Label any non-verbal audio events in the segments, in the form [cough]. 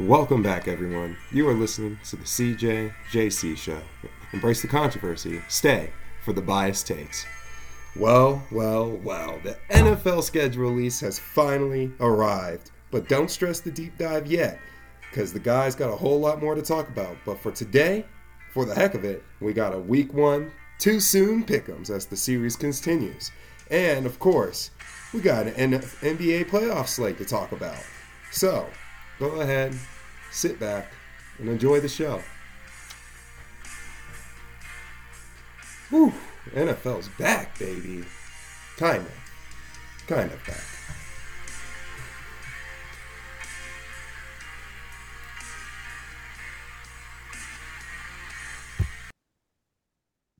Welcome back, everyone. You are listening to the CJJC Show. Embrace the controversy. Stay for the biased takes. Well, well, well. The NFL schedule release has finally arrived. But don't stress the deep dive yet, because the guys got a whole lot more to talk about. But for today, for the heck of it, we got a week one, too soon pick'ems as the series continues. And of course, we got an NBA playoff slate to talk about. So, go ahead, sit back, and enjoy the show. Whew, NFL's back, baby. Kind of. Kind of back.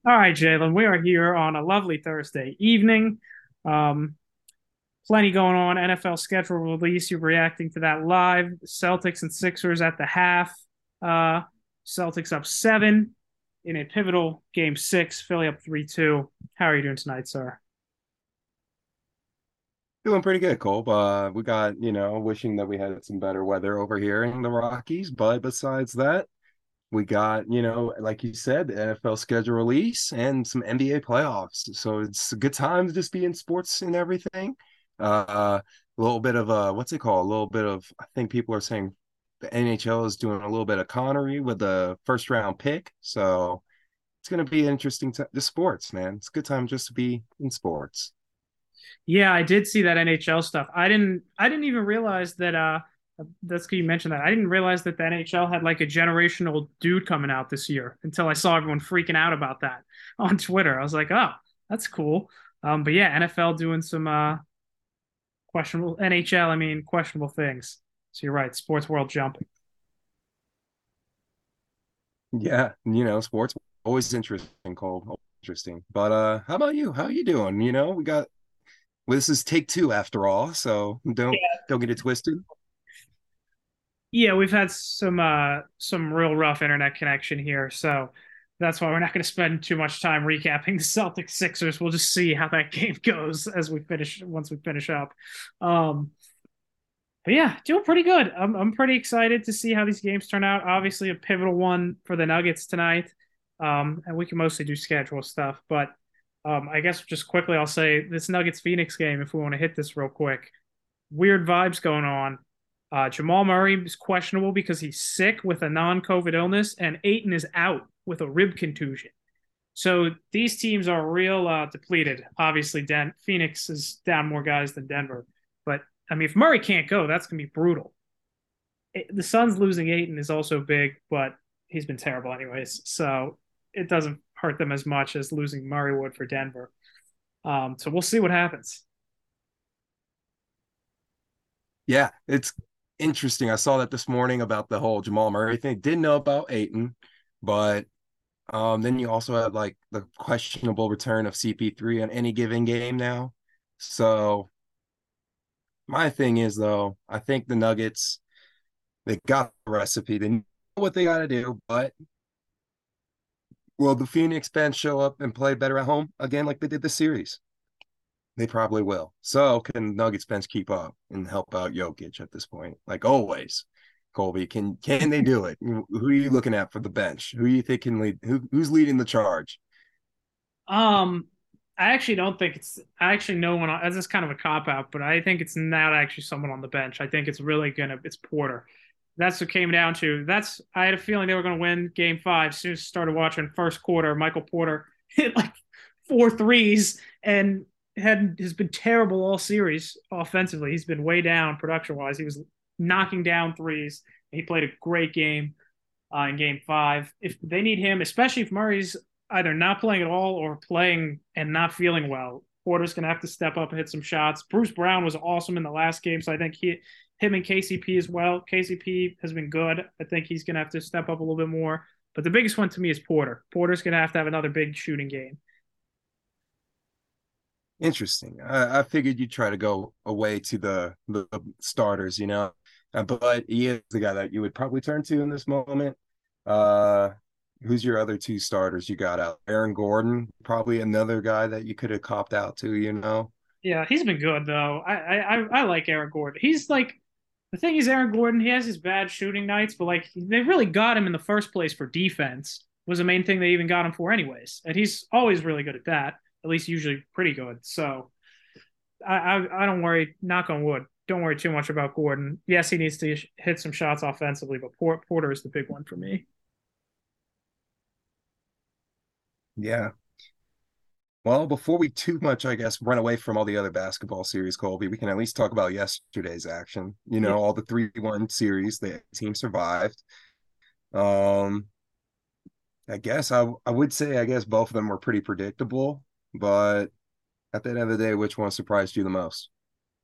All right, Jalen, we are here on a lovely Thursday evening. Um, plenty going on. NFL schedule release. You're reacting to that live. Celtics and Sixers at the half. Uh, Celtics up seven in a pivotal game six. Philly up 3 2. How are you doing tonight, sir? Doing pretty good, Cole. Uh, we got, you know, wishing that we had some better weather over here in the Rockies. But besides that, we got, you know, like you said, the NFL schedule release and some NBA playoffs. So it's a good time to just be in sports and everything. Uh, a little bit of a what's it called? A little bit of I think people are saying the NHL is doing a little bit of Connery with the first round pick. So it's going to be interesting to sports, man. It's a good time just to be in sports. Yeah, I did see that NHL stuff. I didn't I didn't even realize that uh that's good you mentioned that. I didn't realize that the NHL had like a generational dude coming out this year until I saw everyone freaking out about that [laughs] on Twitter. I was like, oh, that's cool. Um, but yeah, NFL doing some uh, questionable NHL. I mean, questionable things. So you're right. Sports world jumping. Yeah, you know, sports always interesting, Cole. Interesting. But uh, how about you? How you doing? You know, we got well, this is take two after all, so don't yeah. don't get it twisted. Yeah, we've had some uh some real rough internet connection here, so that's why we're not going to spend too much time recapping the Celtics Sixers. We'll just see how that [laughs] game goes as we finish once we finish up. Um, but yeah, doing pretty good. I'm I'm pretty excited to see how these games turn out. Obviously, a pivotal one for the Nuggets tonight, um, and we can mostly do schedule stuff. But um, I guess just quickly, I'll say this Nuggets Phoenix game. If we want to hit this real quick, weird vibes going on. Uh, Jamal Murray is questionable because he's sick with a non-COVID illness, and Ayton is out with a rib contusion. So these teams are real uh, depleted. Obviously, Den- Phoenix is down more guys than Denver, but I mean, if Murray can't go, that's gonna be brutal. It, the Suns losing Ayton is also big, but he's been terrible anyways, so it doesn't hurt them as much as losing Murray would for Denver. Um, so we'll see what happens. Yeah, it's interesting. I saw that this morning about the whole Jamal Murray thing. Didn't know about Ayton, but um, then you also have like the questionable return of CP3 on any given game now. So my thing is though, I think the Nuggets they got the recipe. They know what they got to do, but will the Phoenix fans show up and play better at home again like they did the series? They probably will. So can Nuggets bench keep up and help out Jokic at this point? Like always, Colby, can can they do it? Who are you looking at for the bench? Who do you think can lead? Who, who's leading the charge? Um, I actually don't think it's. I actually know one. That's just kind of a cop out, but I think it's not actually someone on the bench. I think it's really gonna. It's Porter. That's what came down to. That's. I had a feeling they were to win Game Five. As soon as I started watching first quarter, Michael Porter [laughs] hit like four threes and had has been terrible all series offensively. He's been way down production wise. He was knocking down threes. He played a great game uh, in Game Five. If they need him, especially if Murray's either not playing at all or playing and not feeling well, Porter's gonna have to step up and hit some shots. Bruce Brown was awesome in the last game, so I think he, him and KCP as well. KCP has been good. I think he's gonna have to step up a little bit more. But the biggest one to me is Porter. Porter's gonna have to have another big shooting game. Interesting. I, I figured you'd try to go away to the, the starters, you know, uh, but he is the guy that you would probably turn to in this moment. Uh, who's your other two starters you got out? Aaron Gordon, probably another guy that you could have copped out to, you know. Yeah, he's been good though. I I I like Aaron Gordon. He's like the thing is, Aaron Gordon, he has his bad shooting nights, but like they really got him in the first place for defense was the main thing they even got him for, anyways. And he's always really good at that, at least usually pretty good. So I, I, I don't worry. Knock on wood. Don't worry too much about Gordon. Yes, he needs to hit some shots offensively, but Porter is the big one for me. Yeah, well, before we too much, I guess, run away from all the other basketball series, Colby, we can at least talk about yesterday's action. You know, yeah. all the three one series, the team survived. Um, I guess I I would say I guess both of them were pretty predictable, but at the end of the day, which one surprised you the most?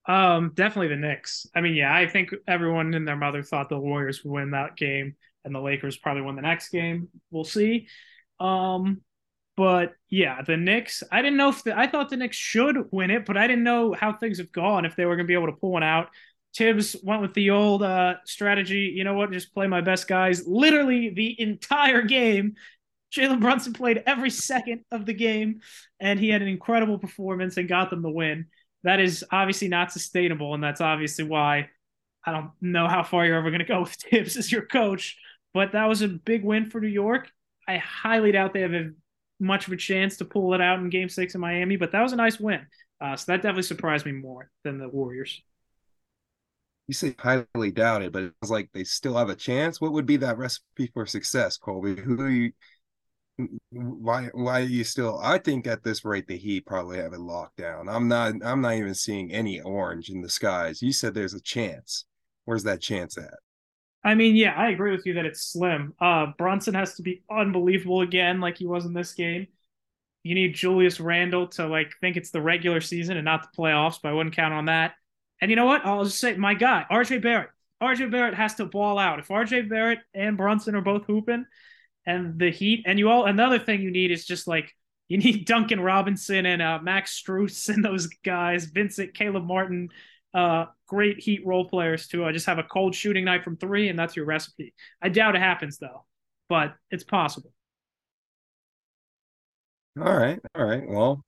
Um, definitely the Knicks. I mean, yeah, I think everyone and their mother thought the Warriors would win that game, and the Lakers probably win the next game. We'll see. Um, but yeah, the Knicks. I didn't know if the, I thought the Knicks should win it, but I didn't know how things have gone if they were going to be able to pull one out. Thibs went with the old uh, strategy. You know what? Just play my best guys. Literally the entire game. Jalen Brunson played every second of the game, and he had an incredible performance and got them the win. That is obviously not sustainable, and that's obviously why I don't know how far you're ever going to go [laughs] with Thibs as your coach. But that was a big win for New York. I highly doubt they have a much of a chance to pull it out in game six in Miami, but that was a nice win. Uh, so that definitely surprised me more than the Warriors. You say highly doubted, but it it's like they still have a chance. What would be that recipe for success, Colby? Who you? Why? Why are you still? I think at this rate, the Heat probably have it locked down. I'm not. I'm not even seeing any orange in the skies. You said there's a chance. Where's that chance at? I mean, yeah, I agree with you that it's slim. Uh, Brunson has to be unbelievable again, like he was in this game. You need Julius Randle to like think it's the regular season and not the playoffs, but I wouldn't count on that. And you know what? I'll just say my guy, RJ Barrett. RJ Barrett has to ball out. If RJ Barrett and Brunson are both hooping, and the Heat, and you all another thing you need is just like you [laughs] need Duncan Robinson and uh, Max Strus and those guys, Vincent, Caleb Martin, uh, great Heat role players to uh, just have a cold shooting night from three, and that's your recipe. I doubt it happens though, but it's possible. All right, all right. Well,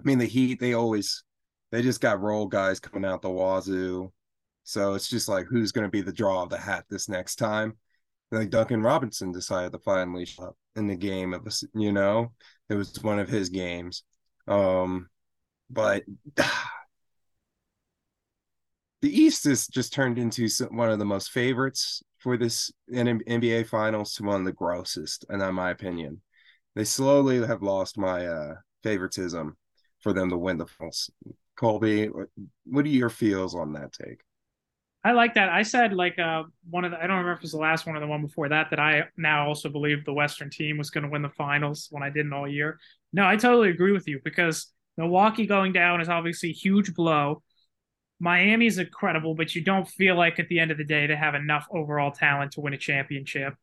I mean, the Heat they always they just got role guys coming out the wazoo, so it's just like who's going to be the draw of the hat this next time. Like Duncan Robinson decided to finally show up in the game of the, you know, it was one of his games. Um, but [sighs] the East has just turned into one of the most favorites for this NBA Finals to one of the grossest, and in my opinion, they slowly have lost my uh, favoritism for them to win the finals. Colby, what are your feels on that take? I like that. I said like uh, one of the I don't remember if it was the last one or the one before that that I now also believe the Western team was going to win the finals when I didn't all year. No, I totally agree with you because Milwaukee going down is obviously a huge blow. Miami's incredible, but you don't feel like at the end of the day they have enough overall talent to win a championship.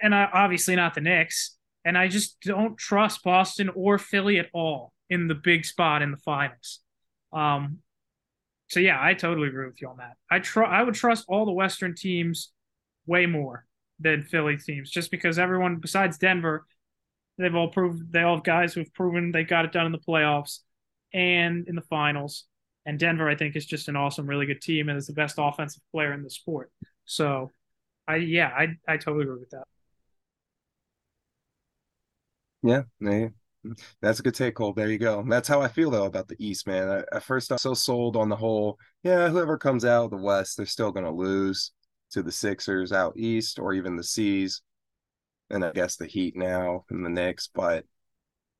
And I, obviously not the Knicks. And I just don't trust Boston or Philly at all in the big spot in the finals. Um, so yeah, I totally agree with you on that. I tr- I would trust all the Western teams way more than Philly teams, just because everyone besides Denver, they've all proved they all have guys who've proven they got it done in the playoffs and in the finals. And Denver, I think, is just an awesome, really good team and is the best offensive player in the sport. So, I yeah, I I totally agree with that. Yeah, yeah. That's a good take, Cole. There you go. That's how I feel though about the East, man. I, at first, I'm so sold on the whole. Yeah, whoever comes out of the West, they're still going to lose to the Sixers out East or even the Seas, and I guess the Heat now and the Knicks. But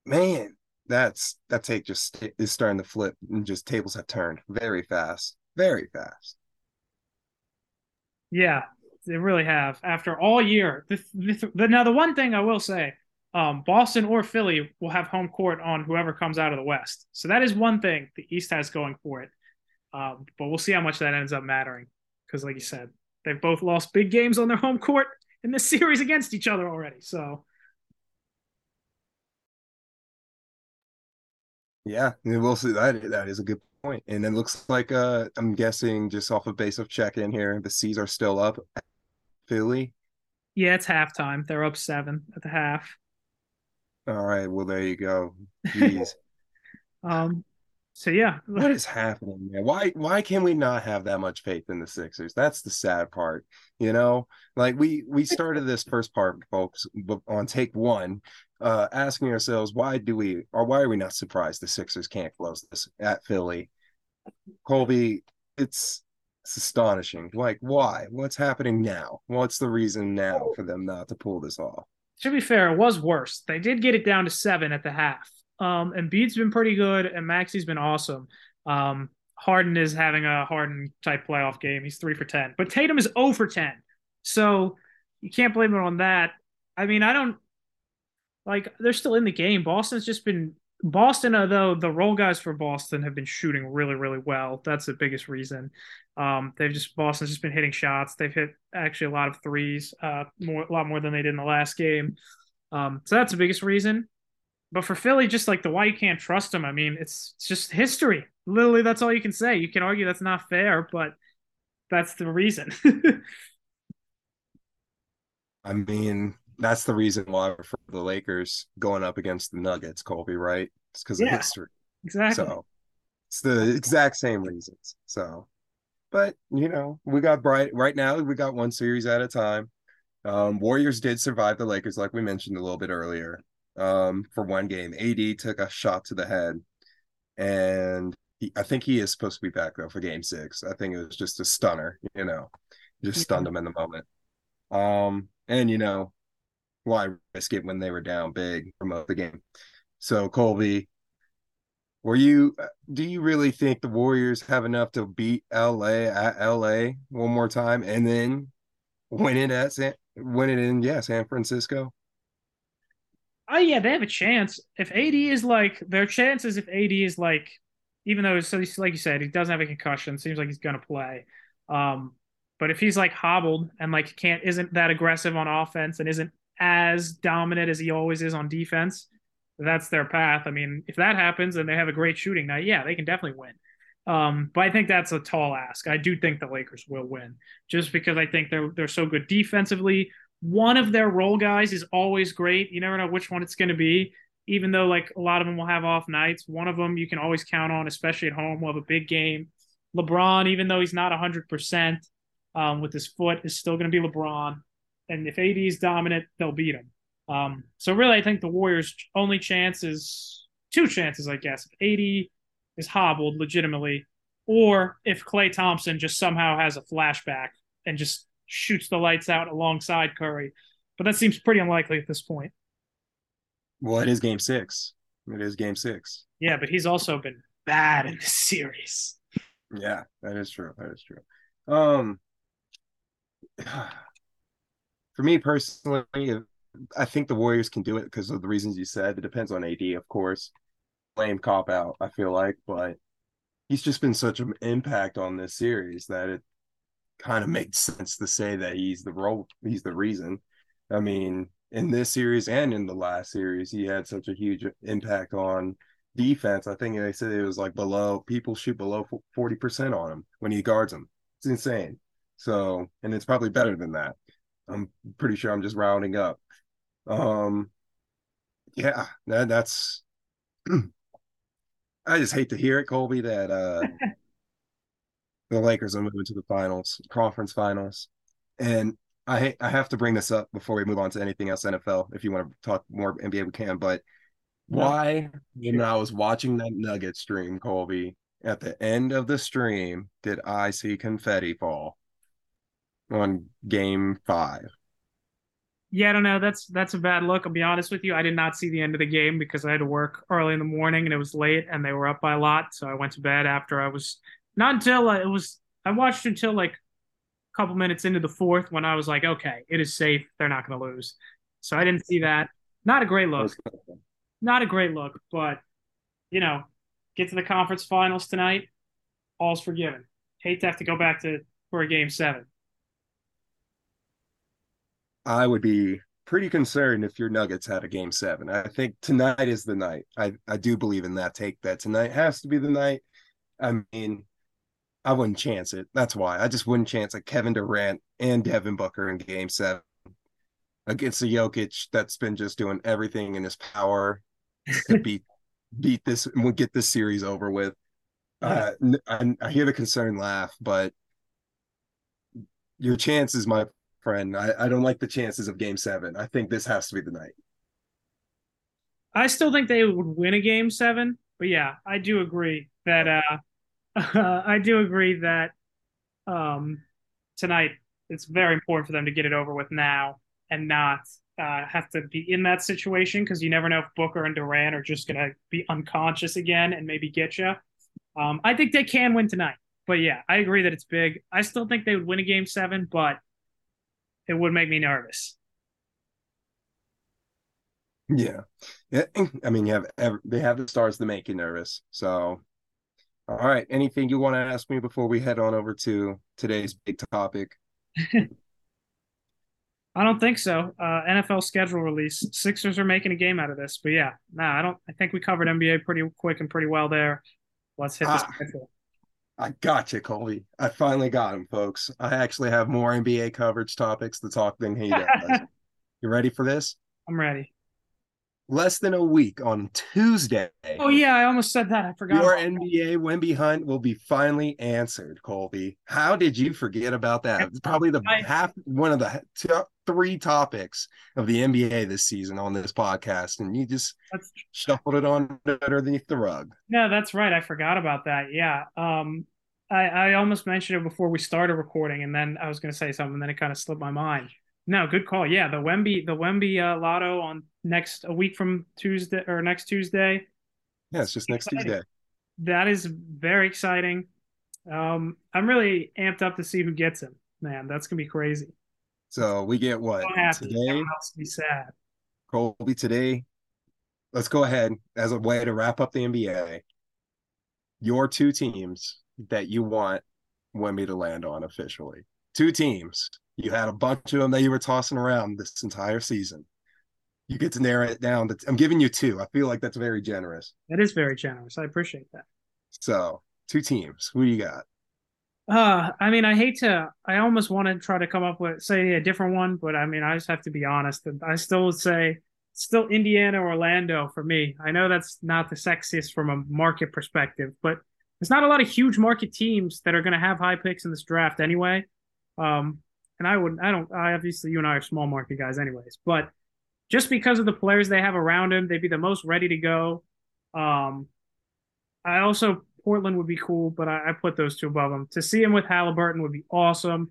man, that's that take just is starting to flip and just tables have turned very fast, very fast. Yeah, they really have. After all year, the, the, now the one thing I will say, um, Boston or Philly will have home court on whoever comes out of the West. So that is one thing the East has going for it. Um, but we'll see how much that ends up mattering because, like you said, they've both lost big games on their home court in this [laughs] series against each other already. So Yeah, we'll see. That that is a good point. And it looks like uh I'm guessing just off of base of check in here, the C's are still up. Philly. Yeah, it's halftime. They're up seven at the half. All right. Well, there you go. Jeez. [laughs] um, So yeah, what is happening, man? Why why can we not have that much faith in the Sixers? That's the sad part. You know, like we we started this first part, folks, on take one, uh, asking ourselves why do we or why are we not surprised the Sixers can't close this at Philly? Colby, it's it's astonishing. Like, why? What's happening now? What's the reason now for them not to pull this off? To be fair, it was worse. They did get it down to seven at the half. Um, Embiid's been pretty good, and Maxey's been awesome. Um, Harden is having a Harden type playoff game. He's three for ten, but Tatum is zero oh for ten. So you can't blame it on that. I mean, I don't like they're still in the game. Boston's just been Boston, uh, though the role guys for Boston have been shooting really, really well. That's the biggest reason. Um, they've just Boston's just been hitting shots. They've hit actually a lot of threes, uh, more a lot more than they did in the last game. Um, so that's the biggest reason. But for Philly, just like the why you can't trust them, I mean, it's, it's just history. Literally, that's all you can say. You can argue that's not fair, but that's the reason. [laughs] I mean, that's the reason why I refer the Lakers going up against the Nuggets, Colby, right? It's because yeah, of history. Exactly. So it's the exact same reasons. So, but you know, we got bright right now. We got one series at a time. Um, Warriors did survive the Lakers, like we mentioned a little bit earlier. Um, for one game, AD took a shot to the head, and he, I think he is supposed to be back though for Game Six. I think it was just a stunner, you know, just stunned him in the moment. Um, and you know, why risk it when they were down big promote the game. So colby were you do you really think the warriors have enough to beat la at la one more time and then win it at san win it in yeah san francisco? Oh yeah they have a chance. If ad is like their chances if ad is like even though so like you said he doesn't have a concussion seems like he's gonna play. Um but if he's like hobbled and like can't isn't that aggressive on offense and isn't as dominant as he always is on defense, that's their path. I mean, if that happens and they have a great shooting night, yeah, they can definitely win. Um, but I think that's a tall ask. I do think the Lakers will win just because I think they're they're so good defensively. One of their role guys is always great. You never know which one it's going to be. Even though like a lot of them will have off nights, one of them you can always count on, especially at home. Will have a big game. LeBron, even though he's not hundred um, percent with his foot, is still going to be LeBron and if AD is dominant, they'll beat him. Um, so really, I think the Warriors' only chance is two chances, I guess. If AD is hobbled legitimately, or if Klay Thompson just somehow has a flashback and just shoots the lights out alongside Curry. But that seems pretty unlikely at this point. Well, it is game six. It is game six. Yeah, but he's also been bad in this series. Yeah, that is true. That is true. Um [sighs] for me personally, I think the Warriors can do it because of the reasons you said. It depends on AD, of course. Lame cop out, I feel like, but he's just been such an impact on this series that it kind of makes sense to say that he's the role, he's the reason. I mean, in this series and in the last series, he had such a huge impact on defense. I think they said it was like below people shoot below 40% on him when he guards them. It's insane. So, and it's probably better than that. I'm pretty sure I'm just rounding up. Um, yeah, that, that's. [clears throat] I just hate to hear it, Colby, that uh, [laughs] the Lakers are moving to the finals, conference finals, and I I have to bring this up before we move on to anything else NFL. If you want to talk more NBA, we can. But why, when I was watching that Nugget stream, Colby, at the end of the stream, did I see confetti fall? On game five. Yeah, I don't know. That's that's a bad look. I'll be honest with you. I did not see the end of the game because I had to work early in the morning and it was late and they were up by a lot. So I went to bed after I was not until uh, it was. I watched until like a couple minutes into the fourth when I was like, okay, it is safe. They're not going to lose. So I didn't see that. Not a great look. Not a great look, but you know, get to the conference finals tonight. All's forgiven. Hate to have to go back to for a game seven. I would be pretty concerned if your Nuggets had a game seven. I think tonight is the night. I, I do believe in that take that tonight has to be the night. I mean, I wouldn't chance it. That's why I just wouldn't chance a Kevin Durant and Devin Booker in game seven against a Jokic that's been just doing everything in his power to [laughs] beat beat this and we'll get this series over with. Uh, I, I hear the concern laugh, but your chances, my friend, I, I don't like the chances of game seven. I think this has to be the night. I still think they would win a game seven, but yeah, I do agree that uh, [laughs] I do agree that um tonight it's very important for them to get it over with now and not uh, have to be in that situation because you never know if Booker and Durant are just going to be unconscious again and maybe get you. Um, I think they can win tonight, but yeah, I agree that it's big. I still think they would win a game seven, but it would make me nervous. Yeah, yeah. I mean, you have they have the stars to make you nervous. So, all right. Anything you want to ask me before we head on over to today's big topic? [laughs] I don't think so. Uh, NFL schedule release. Sixers are making a game out of this, but yeah, nah, I don't. I think we covered NBA pretty quick and pretty well there. Let's hit this. Ah, I got you, Colby. I finally got him, folks. I actually have more NBA coverage topics to talk than he does. [laughs] you ready for this? I'm ready less than a week on Tuesday. Oh yeah, I almost said that. I forgot. Your NBA Wemby hunt will be finally answered, Colby. How did you forget about that? It's probably the half one of the three topics of the NBA this season on this podcast, and you just shuffled it on underneath the rug. No, that's right. I forgot about that. Yeah. Um, I, I almost mentioned it before we started recording, and then I was going to say something, and then it kind of slipped my mind. No, good call. Yeah, the Wemby, the Wemby uh, Lotto on next a week from Tuesday or next Tuesday. Yeah, it's just next exciting. Tuesday. That is very exciting. Um, I'm really amped up to see who gets him. Man, that's gonna be crazy. So we get what today? Be sad. Colby today. Let's go ahead as a way to wrap up the NBA. Your two teams that you want Wemby to land on officially. Two teams you had a bunch of them that you were tossing around this entire season. You get to narrow it down. I'm giving you two. I feel like that's very generous. That is very generous. I appreciate that. So, two teams. Who do you got? Uh, I mean, I hate to. I almost want to try to come up with say a different one, but I mean, I just have to be honest. I still would say still Indiana Orlando for me. I know that's not the sexiest from a market perspective, but there's not a lot of huge market teams that are going to have high picks in this draft anyway. Um, and I wouldn't. I don't I obviously you and I are small market guys anyways, but just because of the players they have around him, they'd be the most ready to go. Um, I also Portland would be cool, but I, I put those two above him. To see him with Halliburton would be awesome,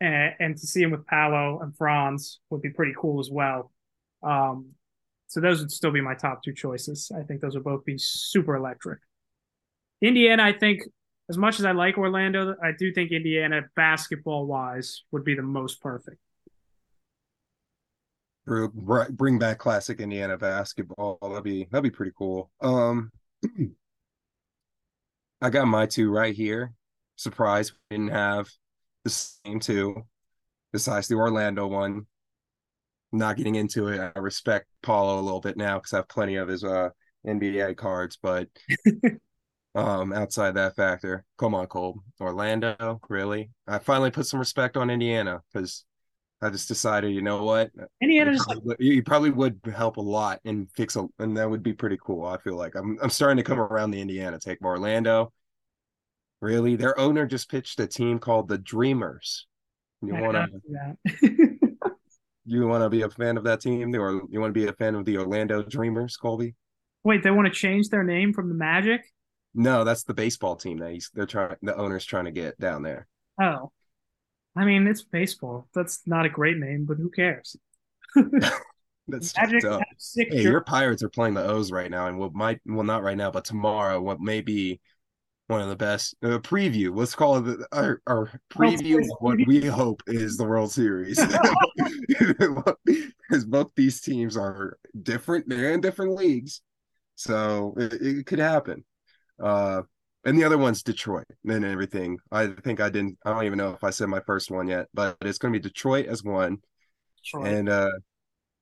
and, and to see him with Paolo and Franz would be pretty cool as well. Um, so those would still be my top two choices. I think those would both be super electric. Indiana, I think as much as I like Orlando, I do think Indiana basketball wise would be the most perfect. Bring back classic Indiana basketball. That'd be that'd be pretty cool. Um, [clears throat] I got my two right here. Surprise, we didn't have the same two besides the Orlando one. Not getting into it. I respect Paolo a little bit now because I have plenty of his uh NBA cards, but [laughs] um outside that factor. Come on, Cole. Orlando, really? I finally put some respect on Indiana because I just decided, you know what? Indiana you probably, would, you probably would help a lot and fix a and that would be pretty cool. I feel like I'm I'm starting to come around the Indiana take Orlando. Really? Their owner just pitched a team called the Dreamers. You want to [laughs] You want to be a fan of that team or you want to be a fan of the Orlando Dreamers, Colby? Wait, they want to change their name from the Magic? No, that's the baseball team that he's they're trying the owner's trying to get down there. Oh. I mean, it's baseball. That's not a great name, but who cares? [laughs] that's Magic hey, your Pirates are playing the O's right now, and what might well not right now, but tomorrow, what may be one of the best uh, preview. Let's call it the, our, our preview of what we hope is the World Series, [laughs] because both these teams are different. They're in different leagues, so it, it could happen. Uh, and the other one's Detroit and everything. I think I didn't. I don't even know if I said my first one yet, but it's going to be Detroit as one. Detroit. And uh,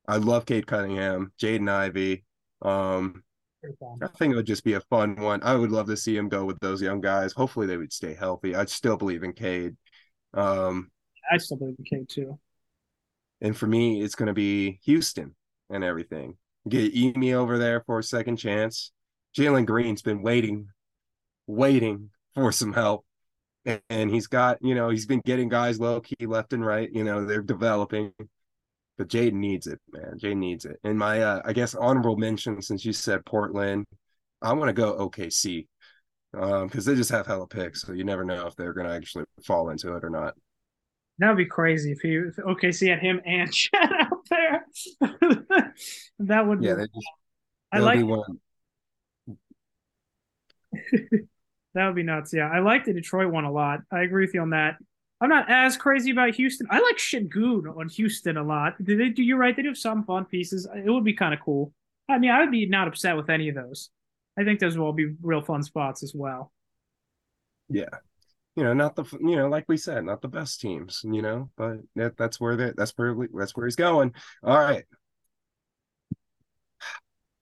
I love Cade Cunningham, Jaden Ivey. Um, I think it would just be a fun one. I would love to see him go with those young guys. Hopefully, they would stay healthy. I still believe in Cade. Um, I still believe in Cade too. And for me, it's going to be Houston and everything. Get Wemby over there for a second chance. Jalen Green's been waiting waiting for some help. And he's got, you know, he's been getting guys low key left and right. You know, they're developing but Jaden needs it, man. Jaden needs it. And my, uh, I guess, honorable mention since you said Portland, I want to go OKC because um, they just have hella picks, so you never know if they're going to actually fall into it or not. That would be crazy if you if OKC had him and [laughs] Chet out there. [laughs] that would yeah. Be, just, I like one. [laughs] that would be nuts. Yeah, I like the Detroit one a lot. I agree with you on that. I'm not as crazy about Houston. I like Sengun on Houston a lot. Did they do you right? They do have some fun pieces. It would be kind of cool. I mean, I would be not upset with any of those. I think those will all be real fun spots as well. Yeah, you know, not the you know, like we said, not the best teams, you know, but that, that's where they, that's where that's where he's going. All right,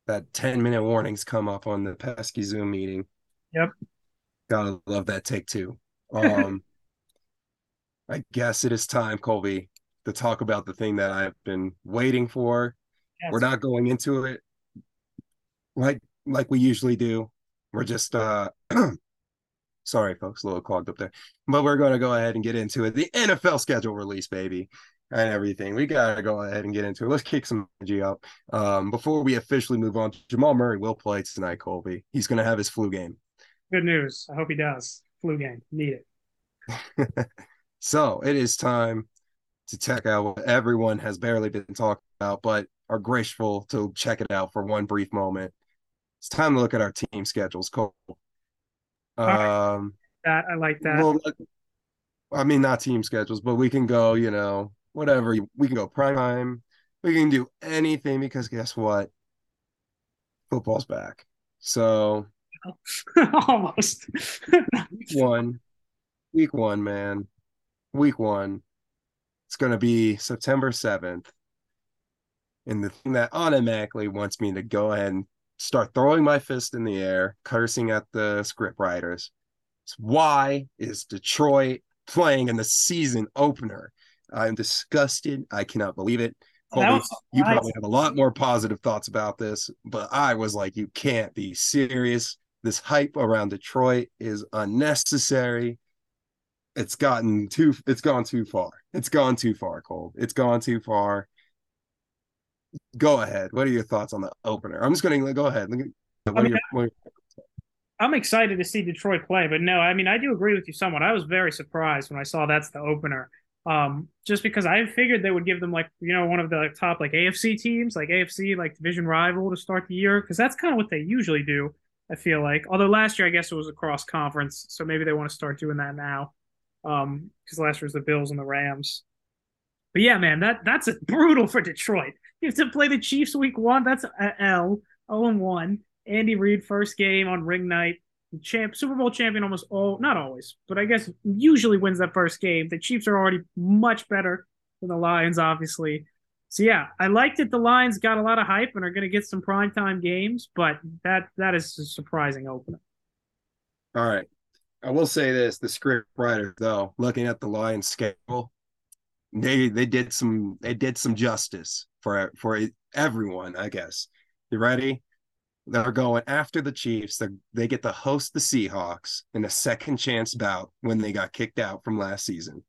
that ten minute warnings come up on the pesky Zoom meeting. Yep, gotta love that take two. Um. [laughs] I guess it is time, Colby, to talk about the thing that I've been waiting for. Yes. We're not going into it like like we usually do. We're just uh [clears throat] sorry folks, a little clogged up there. But we're gonna go ahead and get into it. The NFL schedule release, baby. And everything. We gotta go ahead and get into it. Let's kick some energy up. Um, before we officially move on, Jamal Murray will play tonight, Colby. He's gonna have his flu game. Good news. I hope he does. Flu game. Need it. [laughs] So it is time to check out what everyone has barely been talking about, but are grateful to check it out for one brief moment. It's time to look at our team schedules, Cole. Um, that I like that. Well, I mean, not team schedules, but we can go, you know, whatever. We can go prime time. We can do anything because guess what? Football's back. So [laughs] almost week one, week one, man week one. It's going to be September 7th. And the thing that automatically wants me to go ahead and start throwing my fist in the air, cursing at the script writers. is why is Detroit playing in the season opener? I'm disgusted. I cannot believe it. Colby, you probably have a lot more positive thoughts about this, but I was like, you can't be serious. This hype around Detroit is unnecessary it's gotten too it's gone too far. It's gone too far, Cole. It's gone too far. Go ahead. What are your thoughts on the opener? I'm just going to go ahead. I mean, your, I'm excited to see Detroit play, but no, I mean I do agree with you somewhat. I was very surprised when I saw that's the opener. Um, just because I figured they would give them like you know one of the top like AFC teams, like AFC like division rival to start the year, because that's kind of what they usually do. I feel like, although last year I guess it was a cross conference, so maybe they want to start doing that now um, because last year was the Bills and the Rams. But yeah, man, that that's [laughs] brutal for Detroit. You have to play the Chiefs week one. That's a L, 0 and 1. Andy Reid, first game on ring night. Champ, Super Bowl champion almost all, not always, but I guess usually wins that first game. The Chiefs are already much better than the Lions, obviously. So yeah, I liked it. The Lions got a lot of hype and are going to get some primetime games, but that that is a surprising opener. All right. I will say this: the script writer, though, looking at the Lions schedule, they they did some they did some justice for for everyone. I guess you ready? They're going after the Chiefs. They they get to host the Seahawks in a second chance bout when they got kicked out from last season.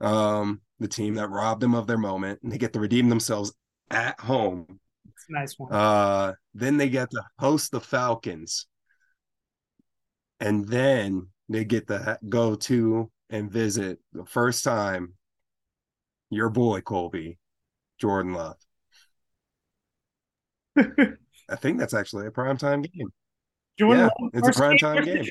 Um, the team that robbed them of their moment, and they get to redeem themselves at home. nice one. Uh, then they get to host the Falcons and then they get to go to and visit the first time your boy Colby, Jordan Love. [laughs] I think that's actually a prime time game. Jordan yeah, Love, it's a prime time game.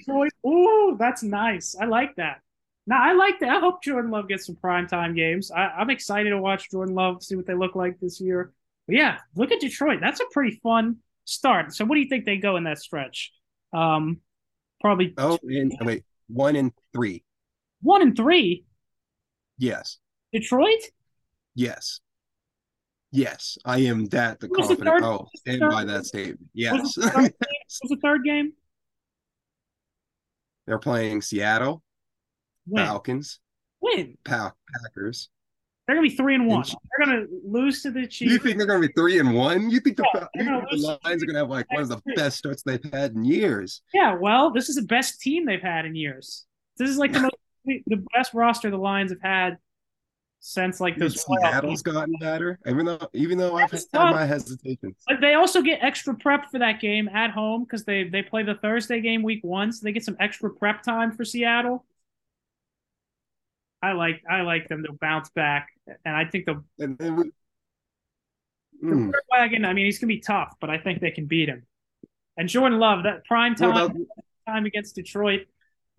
Ooh, that's nice. I like that. Now I like that. I hope Jordan Love gets some prime time games. I, am excited to watch Jordan Love, see what they look like this year. But yeah, look at Detroit. That's a pretty fun start. So what do you think they go in that stretch? Um, Probably. Oh, and wait, one and three. One and three. Yes. Detroit. Yes. Yes, I am that the confident. The third, oh, stand by that statement. Yes. What's [laughs] the, the third game? They're playing Seattle, when? Falcons, when pa- Packers, They're gonna be three and one. Inch- They're gonna lose to the Chiefs. You think they're to be three and one? You think the, Yeah, you gonna think the Lions are to have like one of the best starts they've had in years? Yeah, well, this is the best team they've had in years. This is like the [laughs] most the best roster the Lions have had since like those Seattle's gotten better, even though even though I've had That's tough. my hesitations. But they also get extra prep for that game at home because they they play the Thursday game week one, so they get some extra prep time for Seattle. I like I like them to bounce back, and I think the, And then we, the Hmm. wagon. I mean, he's gonna be tough, but I think they can beat him. And Jordan Love, that prime time about- time against Detroit,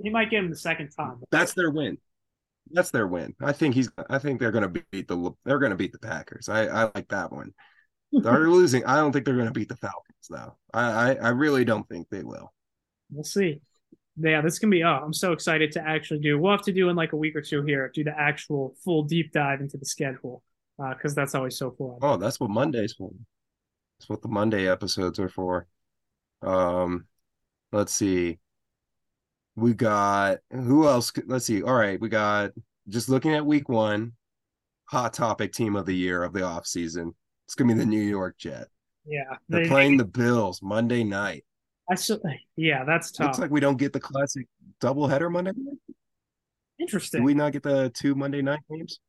he might get him the second time. that's their win. That's their win. I think he's. I think they're going to beat the. They're going to beat the Packers. I, I like that one. They're [laughs] losing. I don't think they're going to beat the Falcons though. I, I I really don't think they will. We'll see. Yeah, this can be. Oh, I'm so excited to actually do. We'll have to do in like a week or two here. Do the actual full deep dive into the schedule because that's always so fun. Oh, that's what Monday's for. That's what the Monday episodes are for. Um, let's see. We got who else? Let's see. All right, we got just looking at week one, hot topic team of the year of the off season. It's gonna be the New York Jet. Yeah, They're they, playing the Bills Monday night. I so, yeah, that's tough. Looks like we don't get the classic doubleheader Monday night. Interesting. Do we not get the two Monday night games?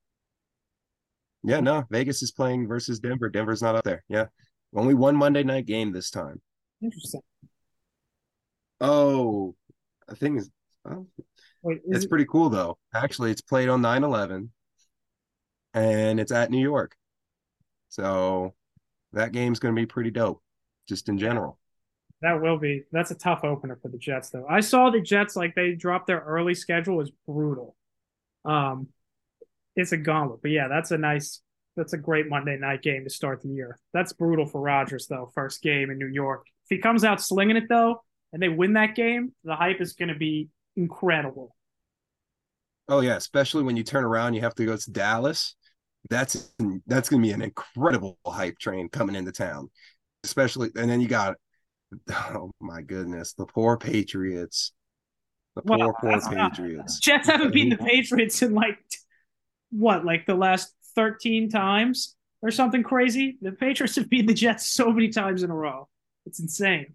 Yeah, no. Vegas is playing versus Denver. Denver's not up there. Yeah. Only one Monday night game this time. Interesting. Oh, I think it's oh, Wait, is it's it, pretty cool though. Actually, it's played on 9-11 and it's at New York. So that game's gonna be pretty dope, just in general. That will be. That's a tough opener for the Jets, though. I saw the Jets like they dropped their early schedule is brutal. Um, it's a gauntlet, but yeah, that's a nice. That's a great Monday night game to start the year. That's brutal for Rodgers though. First game in New York. If he comes out slinging it though, and they win that game, the hype is going to be incredible. Oh yeah, especially when you turn around, you have to go to Dallas. That's that's gonna be an incredible hype train coming into town. Especially and then you got [laughs] oh my goodness, the poor Patriots. The Well, poor, poor that's not- Patriots. [laughs] Jets haven't beaten the Patriots in like what, like the last thirteen times or something crazy. The Patriots have beaten the Jets so many times in a row. It's insane.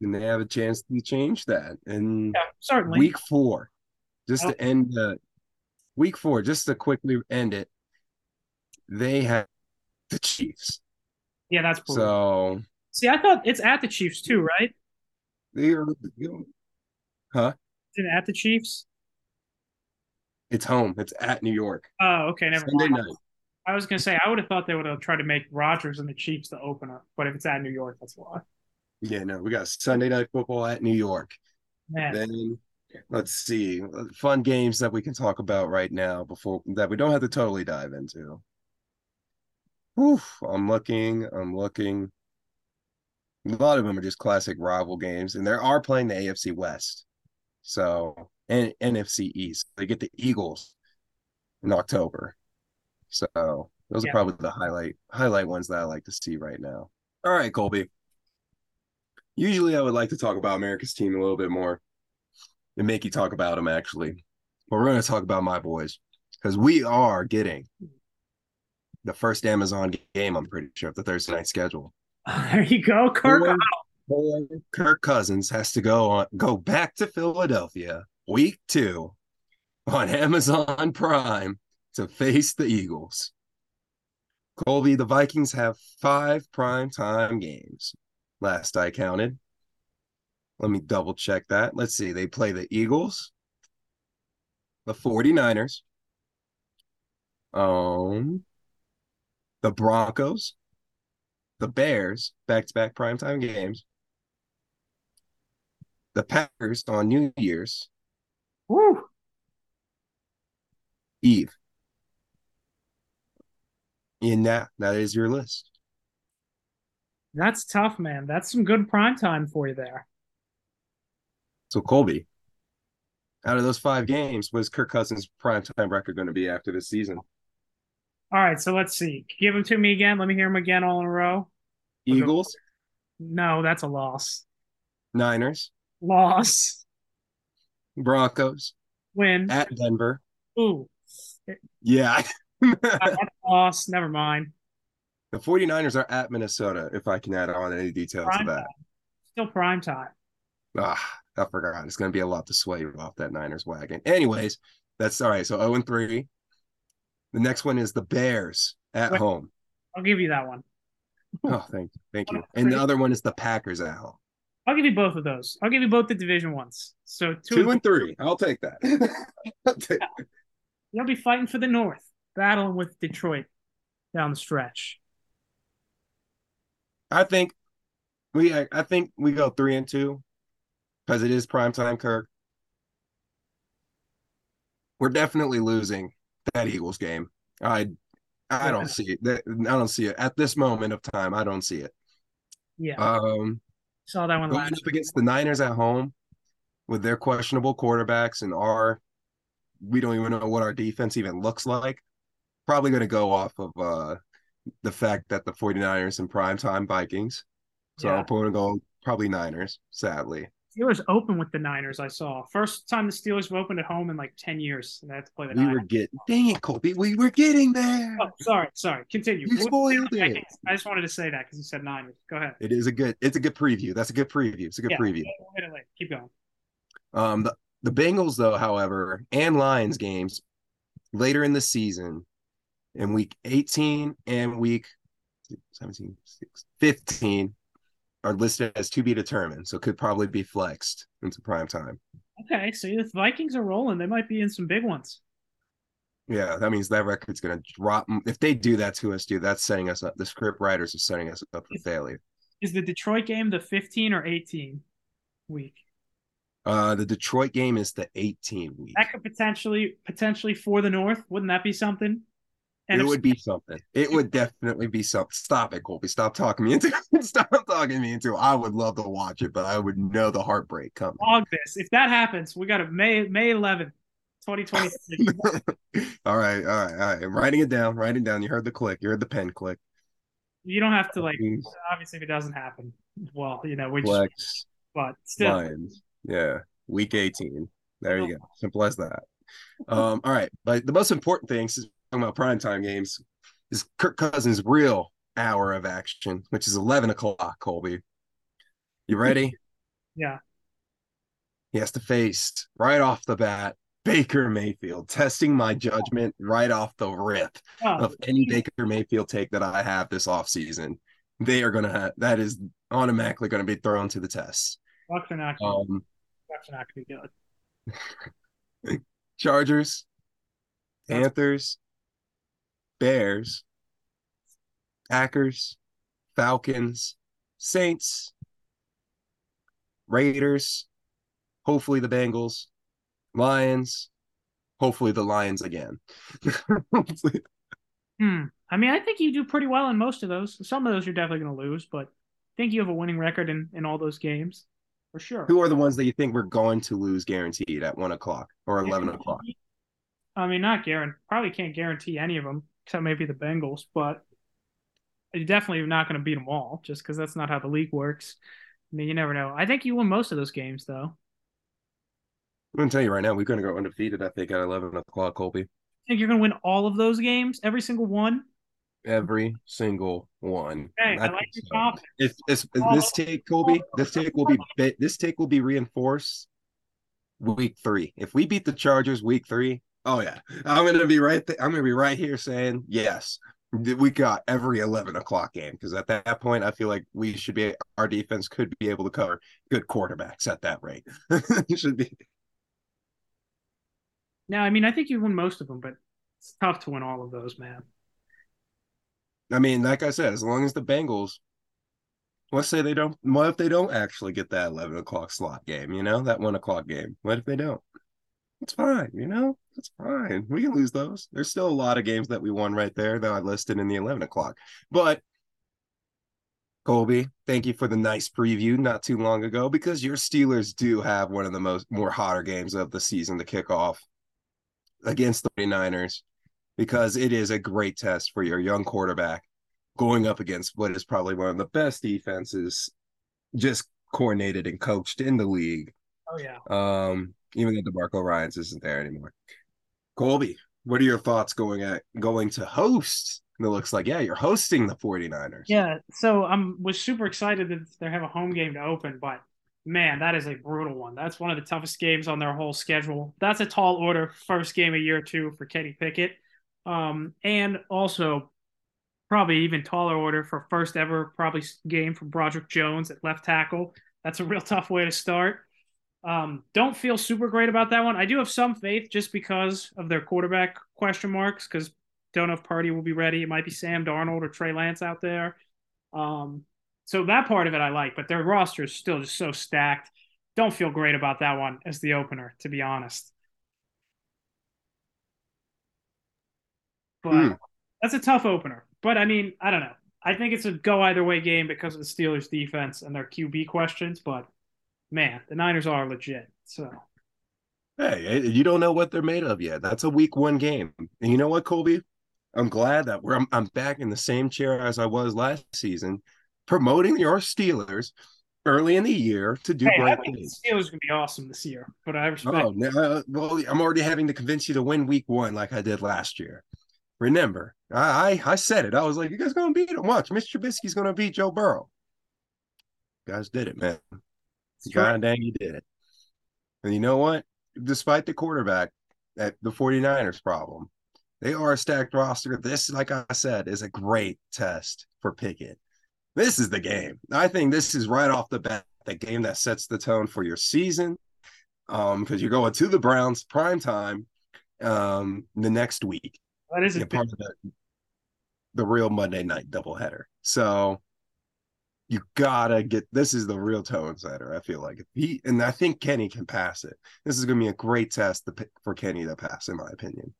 And they have a chance to change that. And Yeah, certainly. week four, just to end the week four, just to quickly end it, they have the Chiefs. yeah, that's brutal. So See, I thought it's at the Chiefs too, right? they're huh? Is it at the Chiefs? It's home. It's at New York. Oh, okay, never Sunday mind. night. I was gonna say I would have thought they would have tried to make Rodgers and the Chiefs the opener, but if it's at New York, that's why. Yeah, no, we got Sunday night football at New York. Man, Then let's see uh, fun games that we can talk about right now before that we don't have to totally dive into. Oof, I'm looking, I'm looking. A lot of them are just classic rival games, and they are playing the AFC West. So and NFC East. They get the Eagles in October. So those Yeah. are probably the highlight highlight ones that I like to see right now. All right, Colby. Usually I would like to talk about America's team a little bit more and make you talk about them actually. But we're going to talk about my boys because we are getting the first Amazon game, I'm pretty sure, of the Thursday night schedule. [laughs] there you go, Kirk. Kirk Cousins has to go on go back to Philadelphia week two on [laughs] Amazon Prime to face the Eagles. Colby, the Vikings have five prime time games. Last I counted. Let me double check that. Let's see. They play the Eagles, the 49ers, um, the Broncos, the Bears, back to back primetime games, the Packers on New Year's Woo. Eve. And that that is your list. That's tough, man. That's some good prime time for you there. So Colby, out of those five games, was Kirk Cousins' primetime record going to be after this season? All right, so let's see. Give them to me again. Let me hear them again all in a row. Eagles, No, that's a loss. Niners, Loss. Broncos, Win. at Denver. Ooh. Yeah, [laughs] lost. Never mind. The 49ers are at Minnesota, if I can add on any details prime to that. Time. Still prime time. Ah, I forgot. It's going to be a lot to sway you off that Niners wagon. Anyways, that's all right. So 0 and 3. The next one is the Bears at Wait, home. I'll give you that one. Oh, thank you. Thank you. And the other one is the Packers at home. I'll give you both of those. I'll give you both the division ones. So two, two and three. I'll take that. [laughs] I'll take that. You'll be fighting for the North, battling with Detroit down the stretch. I think we I think we go three and two because it is prime time, Kirk. We're definitely losing that Eagles game. I I don't see it. I don't see it at this moment of time. I don't see it. Yeah. Um, saw that one going up against the Niners at home with their questionable quarterbacks and our we don't even know what our defense even looks like. Probably going to go off of uh the fact that the 49ers and primetime Vikings. So yeah. I'm going to go probably Niners, sadly. Steelers open with the Niners. I saw first time the Steelers have opened at home in like ten years, and they had to play the. We Niners. were getting dang it, Colby. We were getting there. Oh, sorry, sorry. Continue. You spoiled it. I just wanted to say that because you said Niners. Go ahead. It is a good. It's a good preview. That's a good preview. It's a good yeah, preview. Keep going. Um, the the Bengals though, however, and Lions games later in the season, in week 18 and week 17, 15 are listed as to be determined, so could probably be flexed into prime time. Okay, so if Vikings are rolling. They might be in some big ones. Yeah, that means that record's going to drop. If they do that to us, dude, that's setting us up. The script writers are setting us up for failure. Is the Detroit game the 15 or 18 week? Uh, the Detroit game is the 18 week. That could potentially potentially for the North. Wouldn't that be something? And it would be something. It would definitely be something. Stop it, Colby. Stop talking me into [laughs] Stop talking me into I would love to watch it, but I would know the heartbreak coming. Log this. If that happens, we got a May May 11th, 2023. [laughs] all right, all right, all right. I'm writing it down. Writing down. You heard the click. You heard the pen click. You don't have to like. Obviously, if it doesn't happen, well, you know, we Flex, just. But still. Lions. Yeah, week 18. There you go. Simple as that. [laughs] Um, all right, but the most important thing is talking about primetime games is Kirk Cousins' real hour of action, which is 11 o'clock, Colby. You ready? Yeah. He has to face right off the bat Baker Mayfield, testing my judgment right off the rip oh, of any Baker Mayfield take that I have this offseason. They are going to have that is automatically going to be thrown to the test. Bucs are not, um, Bucs are not going to be good. [laughs] Chargers, Panthers, Bears, Packers, Falcons, Saints, Raiders, hopefully the Bengals, Lions, hopefully the Lions again. [laughs] hmm. I mean, I think you do pretty well in most of those. Some of those you're definitely going to lose, but I think you have a winning record in, in all those games for sure. Who are the ones that you think we're going to lose guaranteed at one o'clock or 11 o'clock? I mean, not guarantee. Probably can't guarantee any of them except maybe the Bengals, but you're definitely not going to beat them all just because that's not how the league works. I mean, you never know. I think you win most of those games, though. I'm going to tell you right now, we're going to go undefeated, I think, at 11 o'clock, Colby. think you're going to win all of those games, every single one? Every single one. Hey, I, I like your so. confidence. If, if, if oh. this take, Colby, this take will be this take will be reinforced week three. If we beat the Chargers week three, Oh yeah, I'm gonna be right. Th- I'm gonna be right here saying yes. We got every 11 o'clock game because at that point, I feel like we should be. Our defense could be able to cover good quarterbacks at that rate. it [laughs] should be. Yeah, I mean, I think you won most of them, but it's tough to win all of those, man. I mean, like I said, as long as the Bengals, let's say they don't. What if they don't actually get that 11 o'clock slot game? You know, that one o'clock game. What if they don't? It's fine. You know, it's fine. We can lose those. There's still a lot of games that we won right there that I listed in the 11 o'clock. But Colby, thank you for the nice preview not too long ago because your Steelers do have one of the most more hotter games of the season to kick off against the 49ers because it is a great test for your young quarterback going up against what is probably one of the best defenses just coordinated and coached in the league. Oh yeah. Um even though DeMeco Ryans isn't there anymore. Colby, what are your thoughts going at going to host? And it looks like, yeah, you're hosting the 49ers. Yeah. So I'm was super excited that they have a home game to open, but man, that is a brutal one. That's one of the toughest games on their whole schedule. That's a tall order, first game of year two for Kenny Pickett. Um, and also probably even taller order for first ever probably game from Broderick Jones at left tackle. That's a real tough way to start. Um, don't feel super great about that one. I do have some faith just because of their quarterback question marks, because don't know if Purdy will be ready. It might be Sam Darnold or Trey Lance out there. Um, so that part of it I like, but their roster is still just so stacked. Don't feel great about that one as the opener, to be honest. But mm. that's a tough opener. But I mean, I don't know. I think it's a go either way game because of the Steelers defense and their QB questions, but man, the Niners are legit. So Hey, you don't know what they're made of yet. That's a week one game. And you know what, Colby? I'm glad that we're I'm, I'm back in the same chair as I was last season promoting your Steelers early in the year to do hey, great things. Steelers gonna be awesome this year, but I respect. Oh, uh, well, I'm already having to convince you to win Week One like I did last year. Remember, I I, I said it. I was like, you guys gonna beat them. Watch, Mr. Trubisky's gonna beat Joe Burrow. You guys did it, man. God dang, you did it. And you know what? Despite the quarterback at the 49ers problem, they are a stacked roster. This, like I said, is a great test for Pickett this is the game. I think this is right off the bat the game that sets the tone for your season. Um, because you're going to the Browns prime time um the next week. That is a part of the, the real Monday night doubleheader. So you gotta get this is the real tone setter. I feel like he and I think Kenny can pass it. This is gonna be a great test to, for Kenny to pass, in my opinion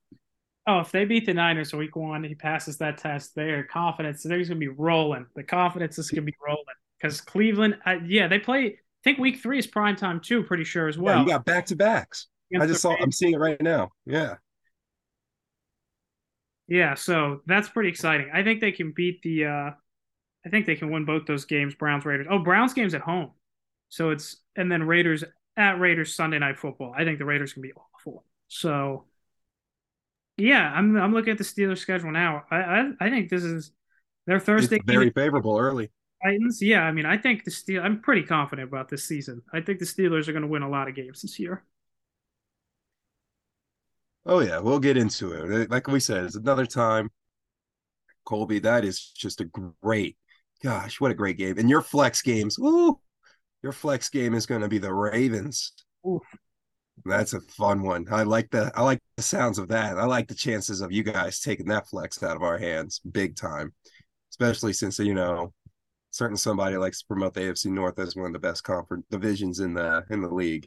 oh, if they beat the Niners week one, he passes that test, their confidence, they're going to be rolling. The confidence is to be rolling because Cleveland, uh, yeah, they play. I think week three is prime time too, pretty sure as well. Yeah, you got back to backs. I just saw, I'm seeing it right now. Yeah. Yeah, so that's pretty exciting. I think they can beat the, uh, I think they can win both those games, Browns, Raiders. Oh, Browns game's at home. So it's, and then Raiders at Raiders Sunday night football. I think the Raiders can be awful. So, yeah, I'm I'm looking at the Steelers schedule now. I I, I think this is their Thursday. It's very favorable early. Titans. Yeah, I mean, I think the Steel. I'm pretty confident about this season. I think the Steelers are going to win a lot of games this year. Oh yeah, we'll get into it. Like we said, it's another time. Colby, that is just a great, gosh, what a great game. And your flex games, ooh, your flex game is going to be the Ravens. Ooh. That's a fun one. I like the I like the sounds of that. I like the chances of you guys taking that flex out of our hands big time, especially since you know certain somebody likes to promote the AFC North as one of the best conference divisions in the in the league.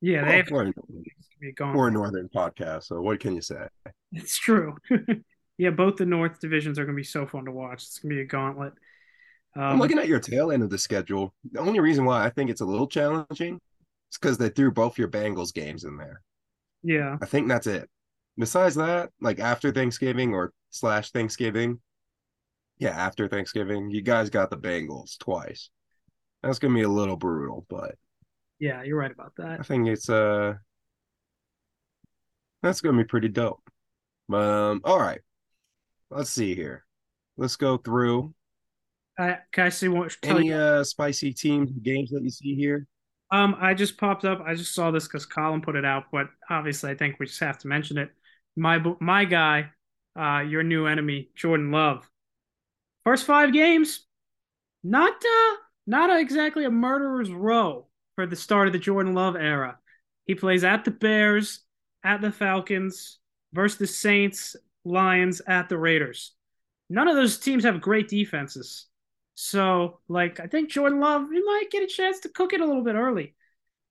Yeah, they have we're, a northern podcast, so what can you say? It's true. [laughs] yeah, both the North divisions are going to be so fun to watch. It's going to be a gauntlet. Um, I'm looking at your tail end of the schedule. The only reason why I think it's a little challenging it's because they threw both your Bengals games in there. Yeah. I think that's it. Besides that, like after Thanksgiving or slash Thanksgiving, yeah, after Thanksgiving, you guys got the Bengals twice. That's gonna be a little brutal, but yeah, you're right about that. I think it's uh that's gonna be pretty dope. Um, all right, let's see here. Let's go through. Uh, can I see what any you? uh spicy team games that you see here? Um, I just popped up. I just saw this because Colin put it out, but obviously, I think we just have to mention it. My my guy, uh, your new enemy, Jordan Love. First five games, not uh, not a, exactly a murderer's row for the start of the Jordan Love era. He plays at the Bears, at the Falcons, versus the Saints, Lions, at the Raiders. None of those teams have great defenses. So, like, I think Jordan Love, he might get a chance to cook it a little bit early.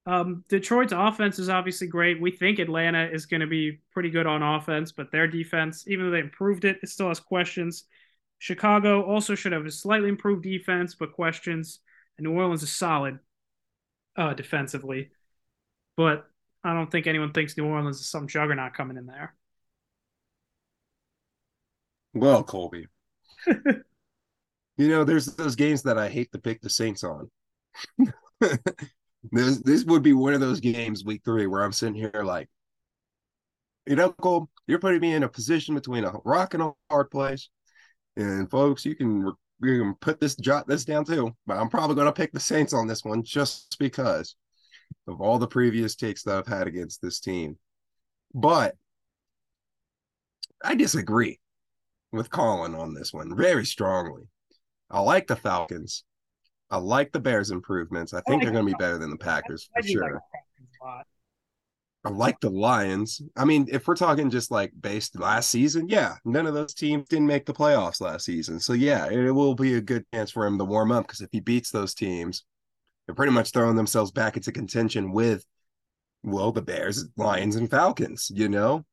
Um, Detroit's offense is obviously great. We think Atlanta is going to be pretty good on offense, but their defense, even though they improved it, it still has questions. Chicago also should have a slightly improved defense, but questions. And New Orleans is solid uh, defensively, but I don't think anyone thinks New Orleans is some juggernaut coming in there. Well, [laughs] Colby. You know, there's those games that I hate to pick the Saints on. [laughs] this this would be one of those games week three where I'm sitting here like, You know, Cole, you're putting me in a position between a rock and a hard place. And folks, you can you can put this jot this down too, but I'm probably going to pick the Saints on this one just because of all the previous takes that I've had against this team. But I disagree with Colin on this one very strongly. I like the Falcons. I like the Bears' improvements. I think they're going to be better than the Packers for sure. I like the Lions. I mean, if we're talking just like based last season, yeah, none of those teams didn't make the playoffs last season. So yeah, it will be a good chance for him to warm up because if he beats those teams, they're pretty much throwing themselves back into contention with well, the Bears, Lions, and Falcons, you know?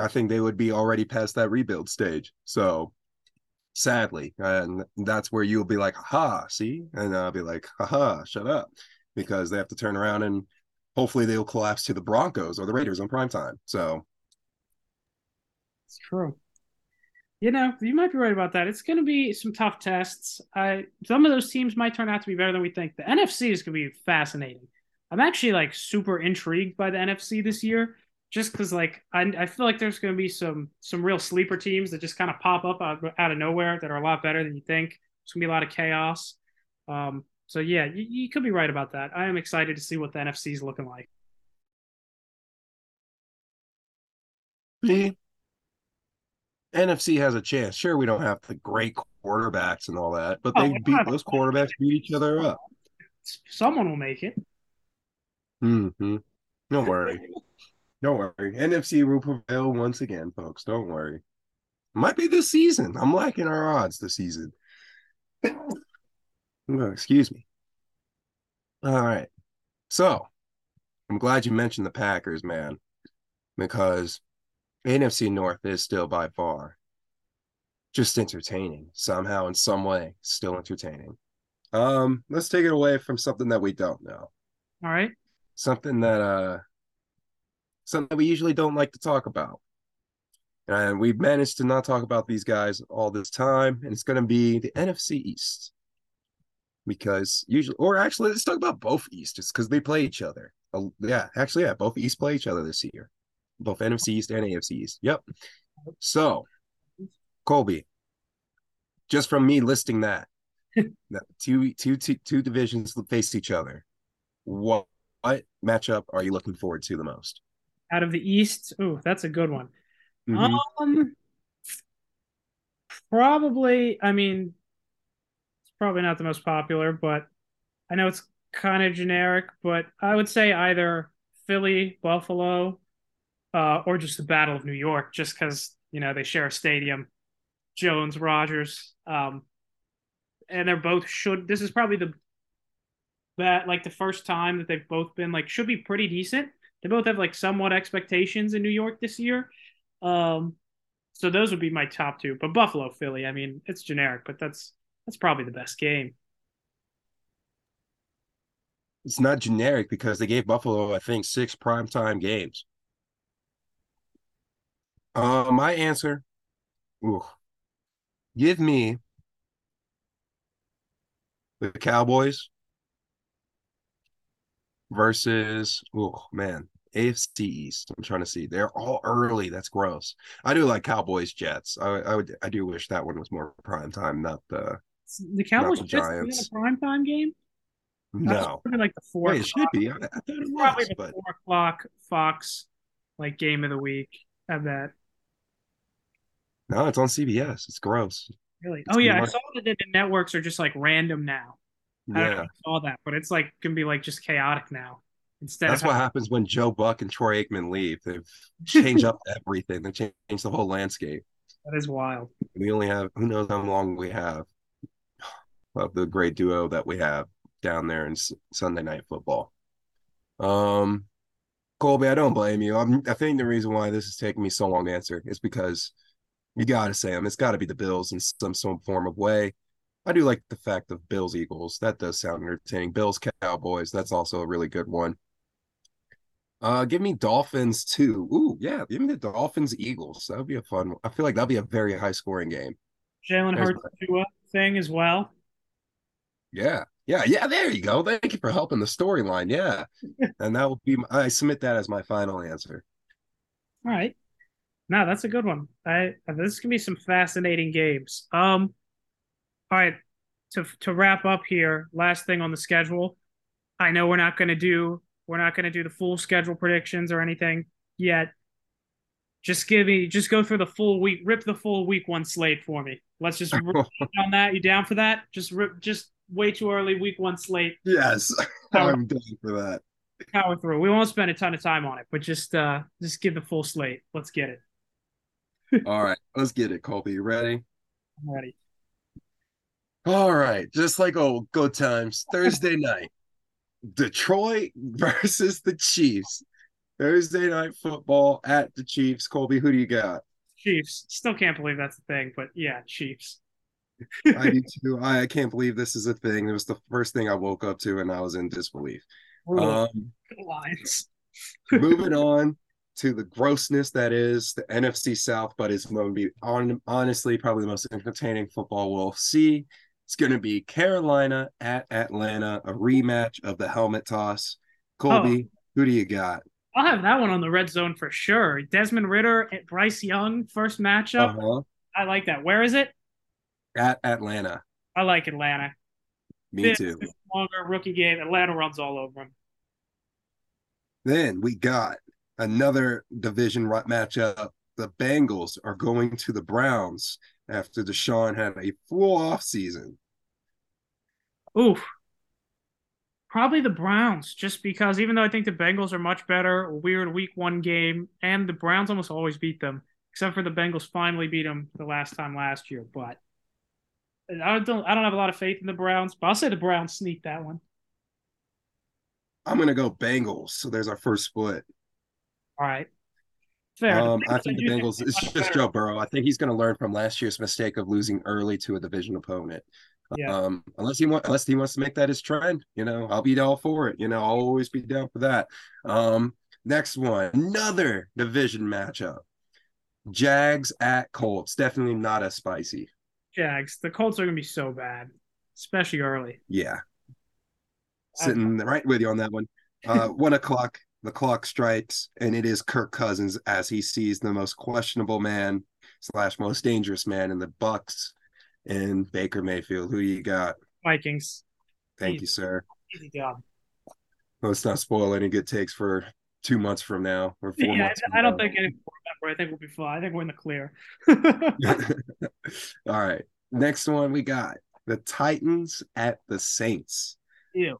I think they would be already past that rebuild stage. So sadly, and that's where you'll be like, ha, see? And I'll be like, haha, shut up. Because they have to turn around and hopefully they'll collapse to the Broncos or the Raiders on prime time. So it's true. You know, you might be right about that. It's going to be some tough tests. I some of those teams might turn out to be better than we think. The NFC is going to be fascinating. I'm actually like super intrigued by the NFC this year, just because like I, I feel like there's going to be some some real sleeper teams that just kind of pop up out, out of nowhere that are a lot better than you think. It's going to be a lot of chaos. Um, so yeah, you, you could be right about that. I am excited to see what the NFC is looking like. The NFC has a chance. Sure, we don't have the great quarterbacks and all that, but they oh, beat those quarterbacks beat each other up. Someone will make it. Mm-hmm. Don't worry. [laughs] Don't worry. NFC will prevail once again, folks. Don't worry. Might be this season. I'm liking our odds this season. [coughs] Oh, excuse me. All right. So I'm glad you mentioned the Packers, man, because NFC North is still by far just entertaining somehow in some way, still entertaining. Um, let's take it away from something that we don't know. All right. Something that uh something that we usually don't like to talk about. And we've managed to not talk about these guys all this time, and it's going to be the NFC East because usually, or actually, let's talk about both East, just because they play each other. Uh, yeah, actually, yeah, both East play each other this year, both NFC East and AFC East. Yep. So, Colby, just from me listing [laughs] that, two, two, two, two divisions face each other. What, what matchup are you looking forward to the most? Out of the East, oh, that's a good one. Mm-hmm. Um, probably. I mean, it's probably not the most popular, but I know it's kind of generic, but I would say either Philly, Buffalo, uh, or just the Battle of New York, just because you know they share a stadium. Jones, Rodgers, um, and they're both should. This is probably the that like the first time that they've both been like should be pretty decent. They both have like somewhat expectations in New York this year. Um, so those would be my top two. But Buffalo, Philly, I mean, it's generic, but that's that's probably the best game. It's not generic because they gave Buffalo, I think, six primetime games. Uh, my answer, ooh, give me the Cowboys versus, oh man, AFC East. I'm trying to see. They're all early. That's gross. I do like Cowboys Jets. I, I would. I do wish that one was more prime time, not the the Cowboys the just in a prime time game. No, like the four. It should be. I, I it was, probably the but... four o'clock Fox like game of the week. Have that. No, it's on CBS. It's gross. Really? It's oh yeah, I saw that the networks are just like random now. I Yeah, I saw that, but it's like gonna be like just chaotic now. Instead, that's what happens when Joe Buck and Troy Aikman leave. They've [laughs] changed up everything. They changed the whole landscape. That is wild. We only have who knows how long we have of the great duo that we have down there in Sunday night football. Um, Colby, I don't blame you. I'm, I think the reason why this is taking me so long to answer is because you got to say them. It's got to be the Bills in some some form of way. I do like the fact of Bills Eagles. That does sound entertaining. Bills Cowboys. That's also a really good one. Uh, give me Dolphins too. Ooh, yeah, give me the Dolphins Eagles. That would be a fun. One. I feel like that'll be a very high scoring game. Jalen Hurts thing as well. Yeah. Yeah. Yeah. There you go. Thank you for helping the storyline. Yeah. [laughs] and that will be, I submit that as my final answer. All right. No, that's a good one. I this can be some fascinating games. Um, all right. To to wrap up here, last thing on the schedule. I know we're not gonna do we're not gonna do the full schedule predictions or anything yet. Just give me just go through the full week, rip the full week one slate for me. Let's just [laughs] rip on that. You down for that? Just rip just way too early week one slate. Yes, [laughs] I'm down for that. Power through. We won't spend a ton of time on it, but just uh just give the full slate. Let's get it. [laughs] All right, let's get it, Colby. You ready? I'm ready. All right, just like old good times. Thursday night, Detroit [laughs] versus the Chiefs. Thursday night football at the Chiefs. Colby, who do you got? Chiefs. Still can't believe that's a thing, but yeah, Chiefs. [laughs] I do too. I can't believe this is a thing. It was the first thing I woke up to, and I was in disbelief. Um, Lions. [laughs] moving on to the grossness that is the NFC South, but it's going to be on, honestly probably the most entertaining football we'll see. It's going to be Carolina at Atlanta, a rematch of the helmet toss. Colby, oh. who do you got? I'll have that one on the red zone for sure. Desmond Ridder at Bryce Young, first matchup. Uh-huh. I like that. Where is it? At Atlanta. I like Atlanta. Me this too. Longer rookie game. Atlanta runs all over them. Then we got another division matchup. The Bengals are going to the Browns after Deshaun had a full off season. Oof. Probably the Browns, just because even though I think the Bengals are much better, weird week one game, and the Browns almost always beat them, except for the Bengals finally beat them the last time last year. But I don't I don't have a lot of faith in the Browns, but I'll say the Browns sneak that one. I'm gonna go Bengals. So there's our first split. All right. Fair. Um, I think the Bengals. It's just better. Joe Burrow. I think he's going to learn from last year's mistake of losing early to a division opponent. Yeah. Um, unless he wants, unless he wants to make that his trend, you know, I'll be all for it. You know, I'll always be down for that. Um, next one, another division matchup: Jags at Colts. Definitely not as spicy. Jags. The Colts are going to be so bad, especially early. Yeah. Sitting right with you on that one. Uh, [laughs] one o'clock the clock strikes, and it is Kirk Cousins as he sees the most questionable man slash most dangerous man in the Bucs and Baker Mayfield. Who you got? Vikings. Thank easy, you, sir. Easy job. Let's not spoil any good takes for two months from now or four yeah, months. I, I don't think any I think we'll be fine. I think we're in the clear. [laughs] All right. Next one we got the Titans at the Saints. Ew.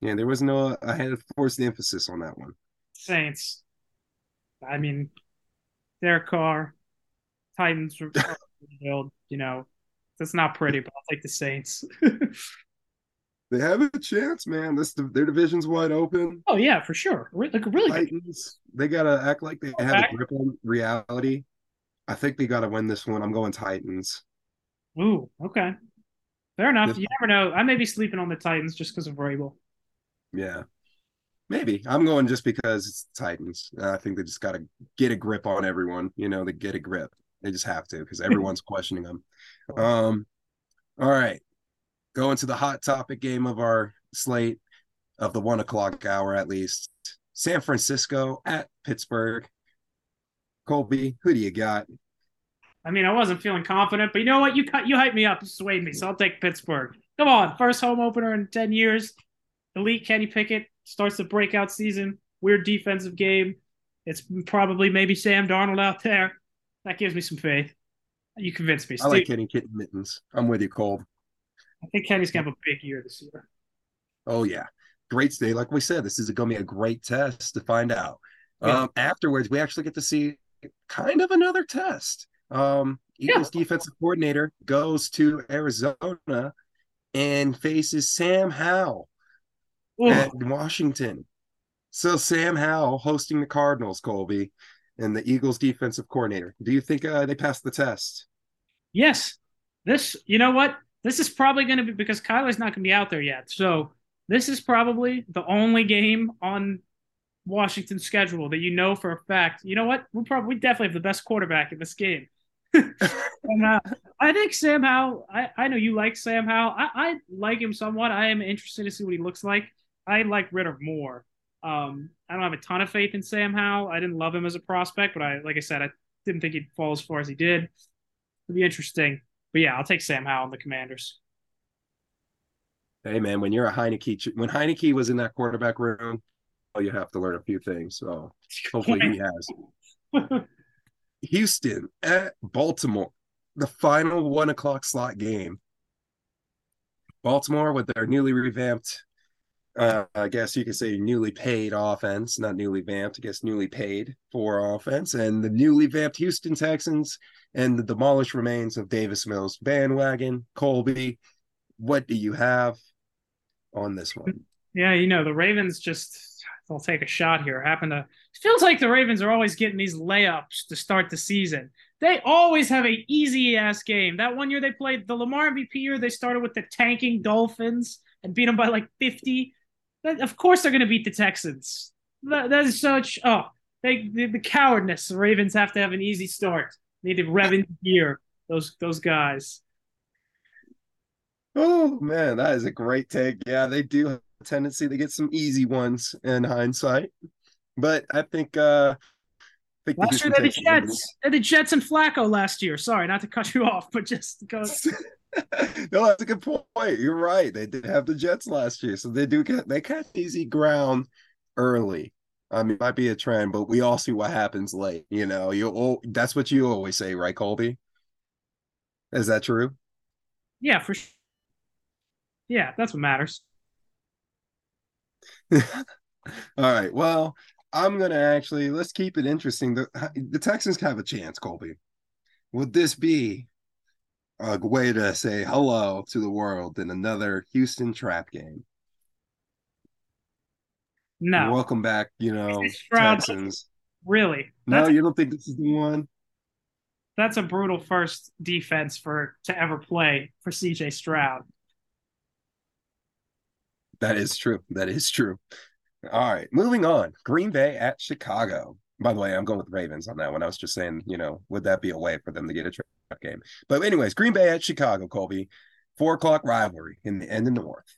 Yeah, there was no. I had to force the emphasis on that one. Saints. I mean, their car, Titans, [laughs] you know, that's not pretty, but I'll take the Saints. [laughs] they have a chance, man. This their division's wide open. Oh yeah, for sure. Like really, Titans. They gotta act like they have a grip on reality. I think they gotta win this one. I'm going Titans. Ooh, okay, fair enough. This, you never know. I may be sleeping on the Titans just because of Vrabel. Yeah. Maybe I'm going just because it's Titans. I think they just got to get a grip on everyone. You know, they get a grip. They just have to because [laughs] everyone's questioning them. Um, all right, going to the hot topic game of our slate of the one o'clock hour at least. San Francisco at Pittsburgh. Colby, who do you got? I mean, I wasn't feeling confident, but you know what? You cut, you hyped me up, you swayed me, so I'll take Pittsburgh. Come on, first home opener in ten years elite Kenny Pickett starts the breakout season. Weird defensive game. It's probably maybe Sam Darnold out there. That gives me some faith. You convinced me. Steve. I like Kenny Kitten Mittens. I'm with you, Cole. I think Kenny's gonna have a big year this year. Oh yeah, great day. Like we said, this is going to be a great test to find out. Yeah. Um, afterwards, we actually get to see kind of another test. Um, Eagles yeah. defensive coordinator goes to Arizona and faces Sam Howell, at Washington. So Sam Howell hosting the Cardinals, Colby, and the Eagles defensive coordinator. Do you think uh, they passed the test? Yes. This, you know what? This is probably going to be because Kyler's not going to be out there yet. So this is probably the only game on Washington's schedule that you know for a fact. You know what? We probably we definitely have the best quarterback in this game. [laughs] and, uh, I think Sam Howell. I, I know you like Sam Howell. I, I like him somewhat. I am interested to see what he looks like. I like Ridder more. Um, I don't have a ton of faith in Sam Howell. I didn't love him as a prospect, but I, like I said, I didn't think he'd fall as far as he did. It'd be interesting. But yeah, I'll take Sam Howell and the Commanders. Hey man, when you're a Heinicke, when Heinicke was in that quarterback room, oh, you have to learn a few things. So hopefully he has. [laughs] Houston at Baltimore, the final one o'clock slot game. Baltimore with their newly revamped, uh, I guess you could say newly paid offense, not newly vamped, I guess newly paid for offense, and the newly vamped Houston Texans and the demolished remains of Davis Mills bandwagon. Colby, what do you have on this one? Yeah, you know, the Ravens just they'll take a shot here. Happen to feels like the Ravens are always getting these layups to start the season. They always have a easy ass game. That one year they played the Lamar MVP year, they started with the tanking Dolphins and beat them by like 50. Of course they're going to beat the Texans. That, that is such oh, they the, the cowardness. The Ravens have to have an easy start. Need to rev into gear those those guys. Oh man, that is a great take. Yeah, they do have a tendency to get some easy ones in hindsight. But I think uh I think last year they the Jets. They the Jets and Flacco last year. Sorry, not to cut you off, but just because [laughs] [laughs] no, that's a good point. You're right. They did have the Jets last year, so they do get they catch easy ground early. I mean, it might be a trend, but we all see what happens late. You know, you oh, that's what you always say, right, Colby? Is that true? Yeah, for sure. Yeah, that's what matters. [laughs] all right. Well, I'm gonna actually let's keep it interesting. The the Texans have a chance, Colby. Would this be a way to say hello to the world in another Houston trap game? No. Welcome back, you know, Texans. Really? No, That's, you don't think this is the one? That's a brutal first defense for to ever play for CJ Stroud. That is true. That is true. All right, moving on. Green Bay at Chicago. By the way, I'm going with Ravens on that one. I was just saying, you know, would that be a way for them to get a trap game? But anyways, Green Bay at Chicago, Colby, four o'clock rivalry in the end of the North.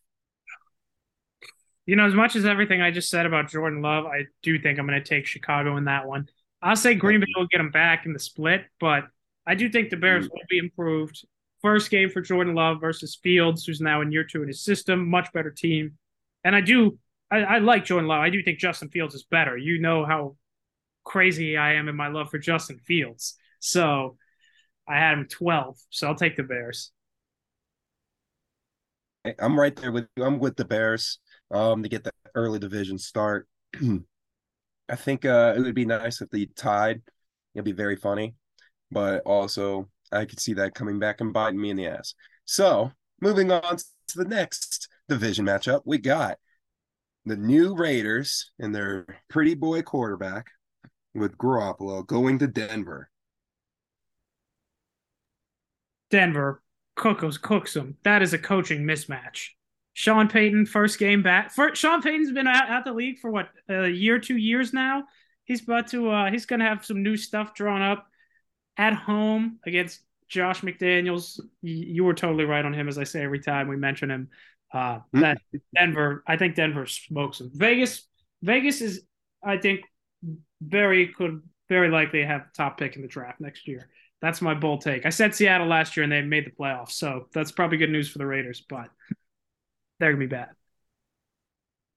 You know, as much as everything I just said about Jordan Love, I do think I'm going to take Chicago in that one. I'll say Green Bay will get them back in the split, but I do think the Bears mm-hmm. will be improved. First game for Jordan Love versus Fields, who's now in year two in his system, much better team. And I do, I, I like Jordan Love. I do think Justin Fields is better. You know how crazy I am in my love for Justin Fields. So I had him 12. So I'll take the Bears. I'm right there with you. I'm with the Bears um, to get the early division start. [clears throat] I think uh, it would be nice if they tied. It'd be very funny, but also I could see that coming back and biting me in the ass. So moving on to the next division matchup, we got the new Raiders and their pretty boy quarterback with Garoppolo going to Denver. Denver cookos cooks them. That is a coaching mismatch. Sean Payton, first game back. For, Sean Payton's been out, out the league for what a year, two years now. He's about to. Uh, he's going to have some new stuff drawn up at home against Josh McDaniels. You, you were totally right on him, as I say every time we mention him. Uh, hmm. that Denver, I think Denver smokes them. Vegas, Vegas is, I think, very could very likely have top pick in the draft next year. That's my bold take. I said Seattle last year and they made the playoffs, so that's probably good news for the Raiders, but they're gonna be bad.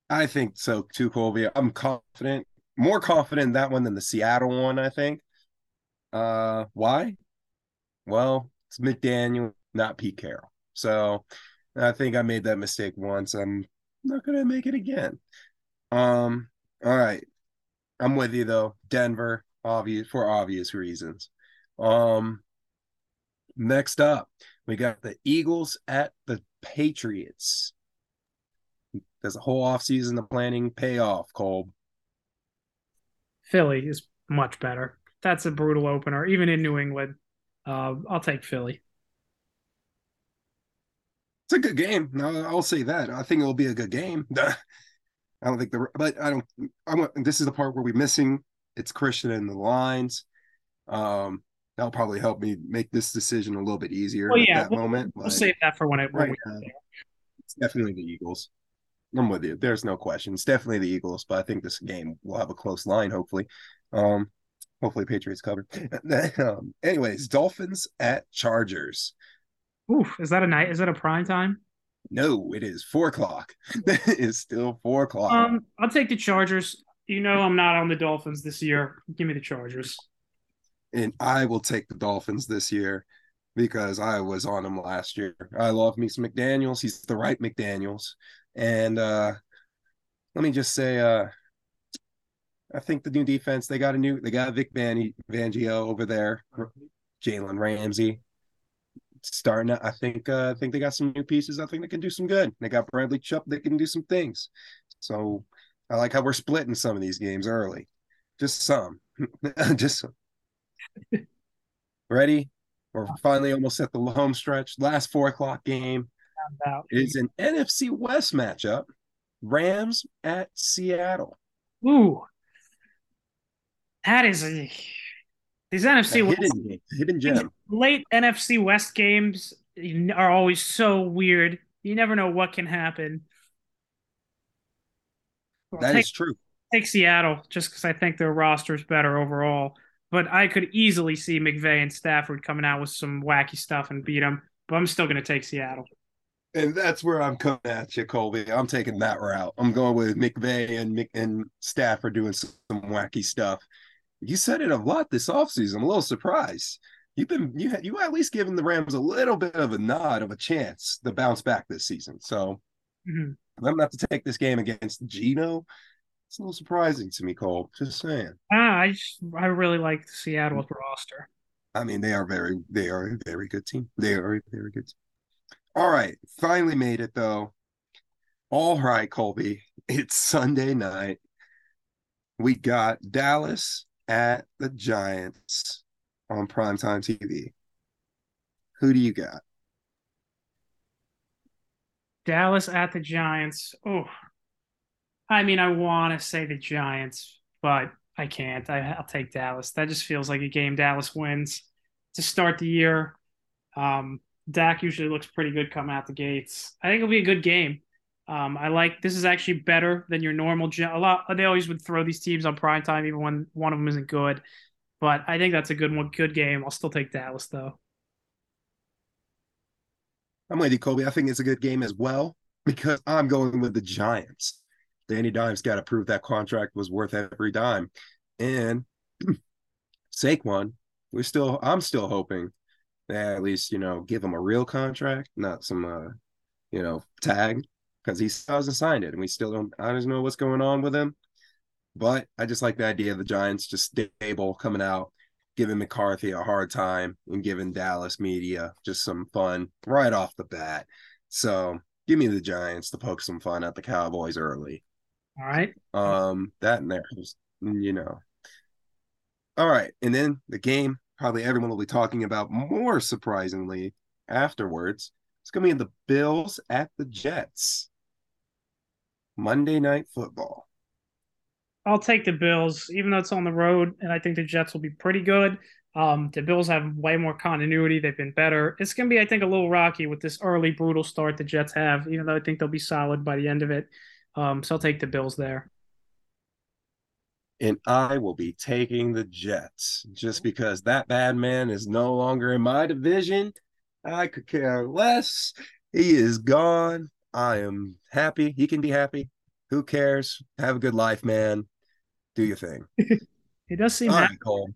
I think so too, Colby. I'm confident, more confident in that one than the Seattle one. I think. Uh, why? Well, it's McDaniel, not Pete Carroll. So I think I made that mistake once. I'm not gonna make it again. Um, all right. I'm with you though. Denver, obvious for obvious reasons. Um next up, we got the Eagles at the Patriots. There's a whole offseason of planning payoff, Colb. Philly is much better. That's a brutal opener, even in New England. Uh, I'll take Philly. It's a good game. No, I'll say that. I think it'll be a good game. [laughs] I don't think the, but I don't. I want. This is the part where we're missing. It's Christian in the lines. Um, that'll probably help me make this decision a little bit easier well, yeah, at that we'll, moment. We'll save that for when it. When right, it's definitely the Eagles. I'm with you. There's no question. It's definitely the Eagles, but I think this game will have a close line, hopefully. Um, hopefully Patriots cover. [laughs] um, anyways, Dolphins at Chargers. Ooh, is that a night? Is that a prime time? No, it is four o'clock. [laughs] it is still four o'clock. Um, I'll take the Chargers. You know I'm not on the Dolphins this year. Give me the Chargers. And I will take the Dolphins this year because I was on him last year. I love me some McDaniels. He's the right McDaniels. And uh let me just say uh I think the new defense, they got a new they got Vic Van Fangio over there, Jalen Ramsey. Starting to—I think uh I think they got some new pieces. I think they can do some good. They got Bradley Chubb, they can do some things. So I like how we're splitting some of these games early. Just some. [laughs] just some. Ready? We're finally almost at the home stretch. Last four o'clock game is an NFC West matchup. Rams at Seattle. Ooh, that is a these NFC West hidden, hidden gem. Late NFC West games are always so weird. You never know what can happen. That take, is true. Take Seattle just because I think their roster is better overall but I could easily see McVay and Stafford coming out with some wacky stuff and beat them. But I'm still going to take Seattle. And that's where I'm coming at you, Colby. I'm taking that route. I'm going with McVay and Mc, and Stafford doing some, some wacky stuff. You said it a lot this offseason. I'm a little surprised. You've been you had you at least given the Rams a little bit of a nod of a chance to bounce back this season. So mm-hmm. I'm gonna have to take this game against Geno it's a little surprising to me, Cole. Just saying. Ah, I just, I really like the Seattle roster. I mean, they are very they are a very good team. They are a very good team. All right, finally made it though. All right, Colby. [laughs] It's Sunday night. We got Dallas at the Giants on primetime TV. Who do you got? Dallas at the Giants. Oh, I mean, I want to say the Giants, but I can't. I, will take Dallas. That just feels like a game Dallas wins to start the year. Um, Dak usually looks pretty good coming out the gates. I think it'll be a good game. Um, I like this is actually better than your normal. A lot they always would throw these teams on prime time, even when one of them isn't good. But I think that's a good one, good game. I'll still take Dallas though. I'm with you, Colby. I think it's a good game as well because I'm going with the Giants. Danny Dimes got to prove that contract was worth every dime. And [clears throat] Saquon, we're still, I'm still hoping that at least, you know, give him a real contract, not some, uh, you know, tag, because he still hasn't signed it. And we still don't, I don't know what's going on with him. But I just like the idea of the Giants just stable coming out, giving McCarthy a hard time and giving Dallas media just some fun right off the bat. So give me the Giants to poke some fun at the Cowboys early. All right. Um, that and there, you know. All right, and then the game probably everyone will be talking about more surprisingly afterwards. It's gonna be the Bills at the Jets. Monday night football. I'll take the Bills, even though it's on the road, and I think the Jets will be pretty good. Um, the Bills have way more continuity. They've been better. It's going to be, I think, a little rocky with this early brutal start the Jets have, even though I think they'll be solid by the end of it. Um, so I'll take the Bills there. And I will be taking the Jets just because that bad man is no longer in my division. I could care less. He is gone. I am happy. He can be happy. Who cares? Have a good life, man. Do your thing. [laughs] it does seem. Right, Cole.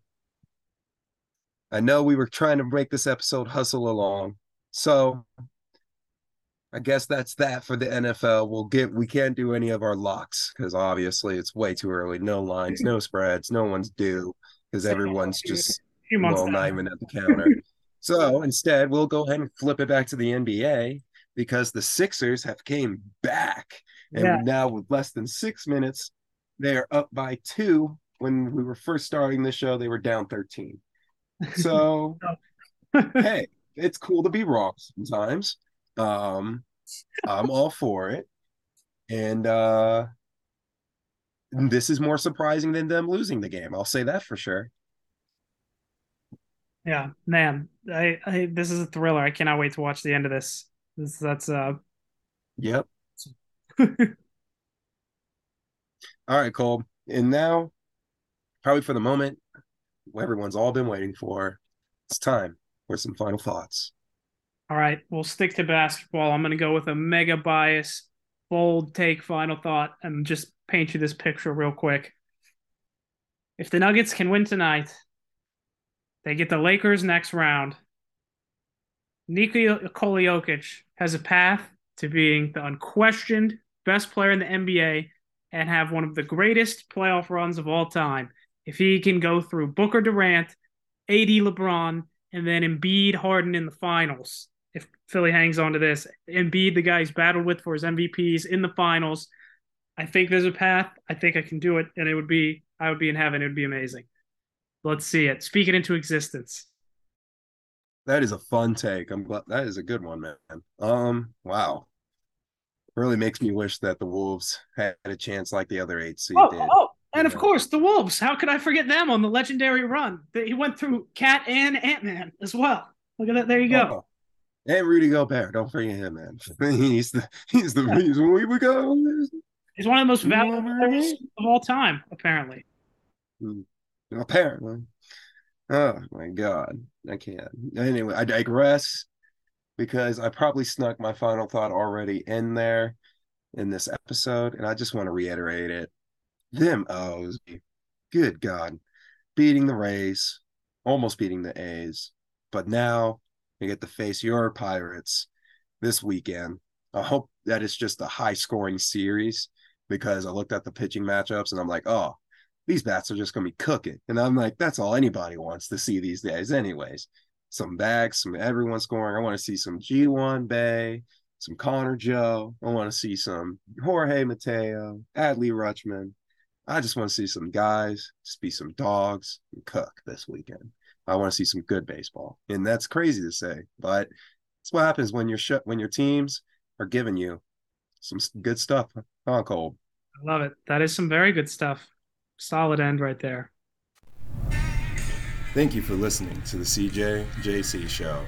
I know we were trying to break this episode hustle along. So I guess that's that for the NFL. We'll get we can't do any of our locks because obviously it's way too early. No lines, no spreads, no one's due because everyone's just well not even at the [laughs] counter. so instead, we'll go ahead and flip it back to the NBA because the Sixers have came back, and yeah. now with less than six minutes, they are up by two. When we were first starting the show, they were down thirteen. So [laughs] hey, it's cool to be wrong sometimes. Um, I'm all for it. And uh this is more surprising than them losing the game. I'll say that for sure. Yeah, man. I, I this is a thriller. I cannot wait to watch the end of this. this that's uh Yep. [laughs] All right, Cole. And now, probably for the moment, everyone's all been waiting for, it's time for some final thoughts. All right, we'll stick to basketball. I'm going to go with a mega bias, bold take, final thought, and just paint you this picture real quick. If the Nuggets can win tonight, they get the Lakers next round. Nikola Jokic has a path to being the unquestioned best player in the NBA and have one of the greatest playoff runs of all time. If he can go through Booker Durant, AD LeBron, and then Embiid Harden in the finals, if Philly hangs on to this, Embiid, the guy he's battled with for his MVPs in the finals, I think there's a path. I think I can do it, and it would be I would be in heaven. It would be amazing. Let's see it. Speak it into existence. That is a fun take. I'm glad that is a good one, man. Um, wow. Really makes me wish that the Wolves had a chance like the other eight seed oh, did. Oh, and of course the Wolves. How could I forget them on the legendary run? That he went through Cat and Ant Man as well. Look at that. There you go. Oh, and Rudy Gobert. Don't forget him, man. [laughs] he's the he's the reason we would go. He's one of the most valuable players of all time, apparently. Hmm. Apparently. Oh my god, I can't. Anyway, I digress because I probably snuck my final thought already in there in this episode, and I just want to reiterate it. Them O's, good God, beating the Rays, almost beating the A's, but now you get to face your Pirates this weekend. I hope that it's just a high scoring series because I looked at the pitching matchups and I'm like, oh, these bats are just going to be cooking. And I'm like, that's all anybody wants to see these days, anyways. Some bags, some everyone scoring. I want to see some Ji-hwan Bae, some Connor Joe. I want to see some Jorge Mateo, Adley Rutschman. I just want to see some guys, just be some dogs and cook this weekend. I want to see some good baseball. And that's crazy to say, but it's what happens when your sh- when your teams are giving you some good stuff. Huh, Cole? I love it. That is some very good stuff solid end right there. Thank you for listening to the CJ JC Show.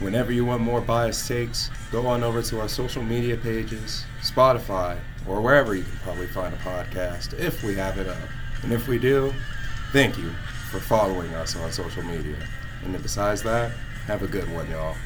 Whenever you want more biased takes, go on over to our social media pages, Spotify, or wherever you can probably find a podcast if we have it up. And if we do, thank you for following us on social media. And then besides that, have a good one, y'all.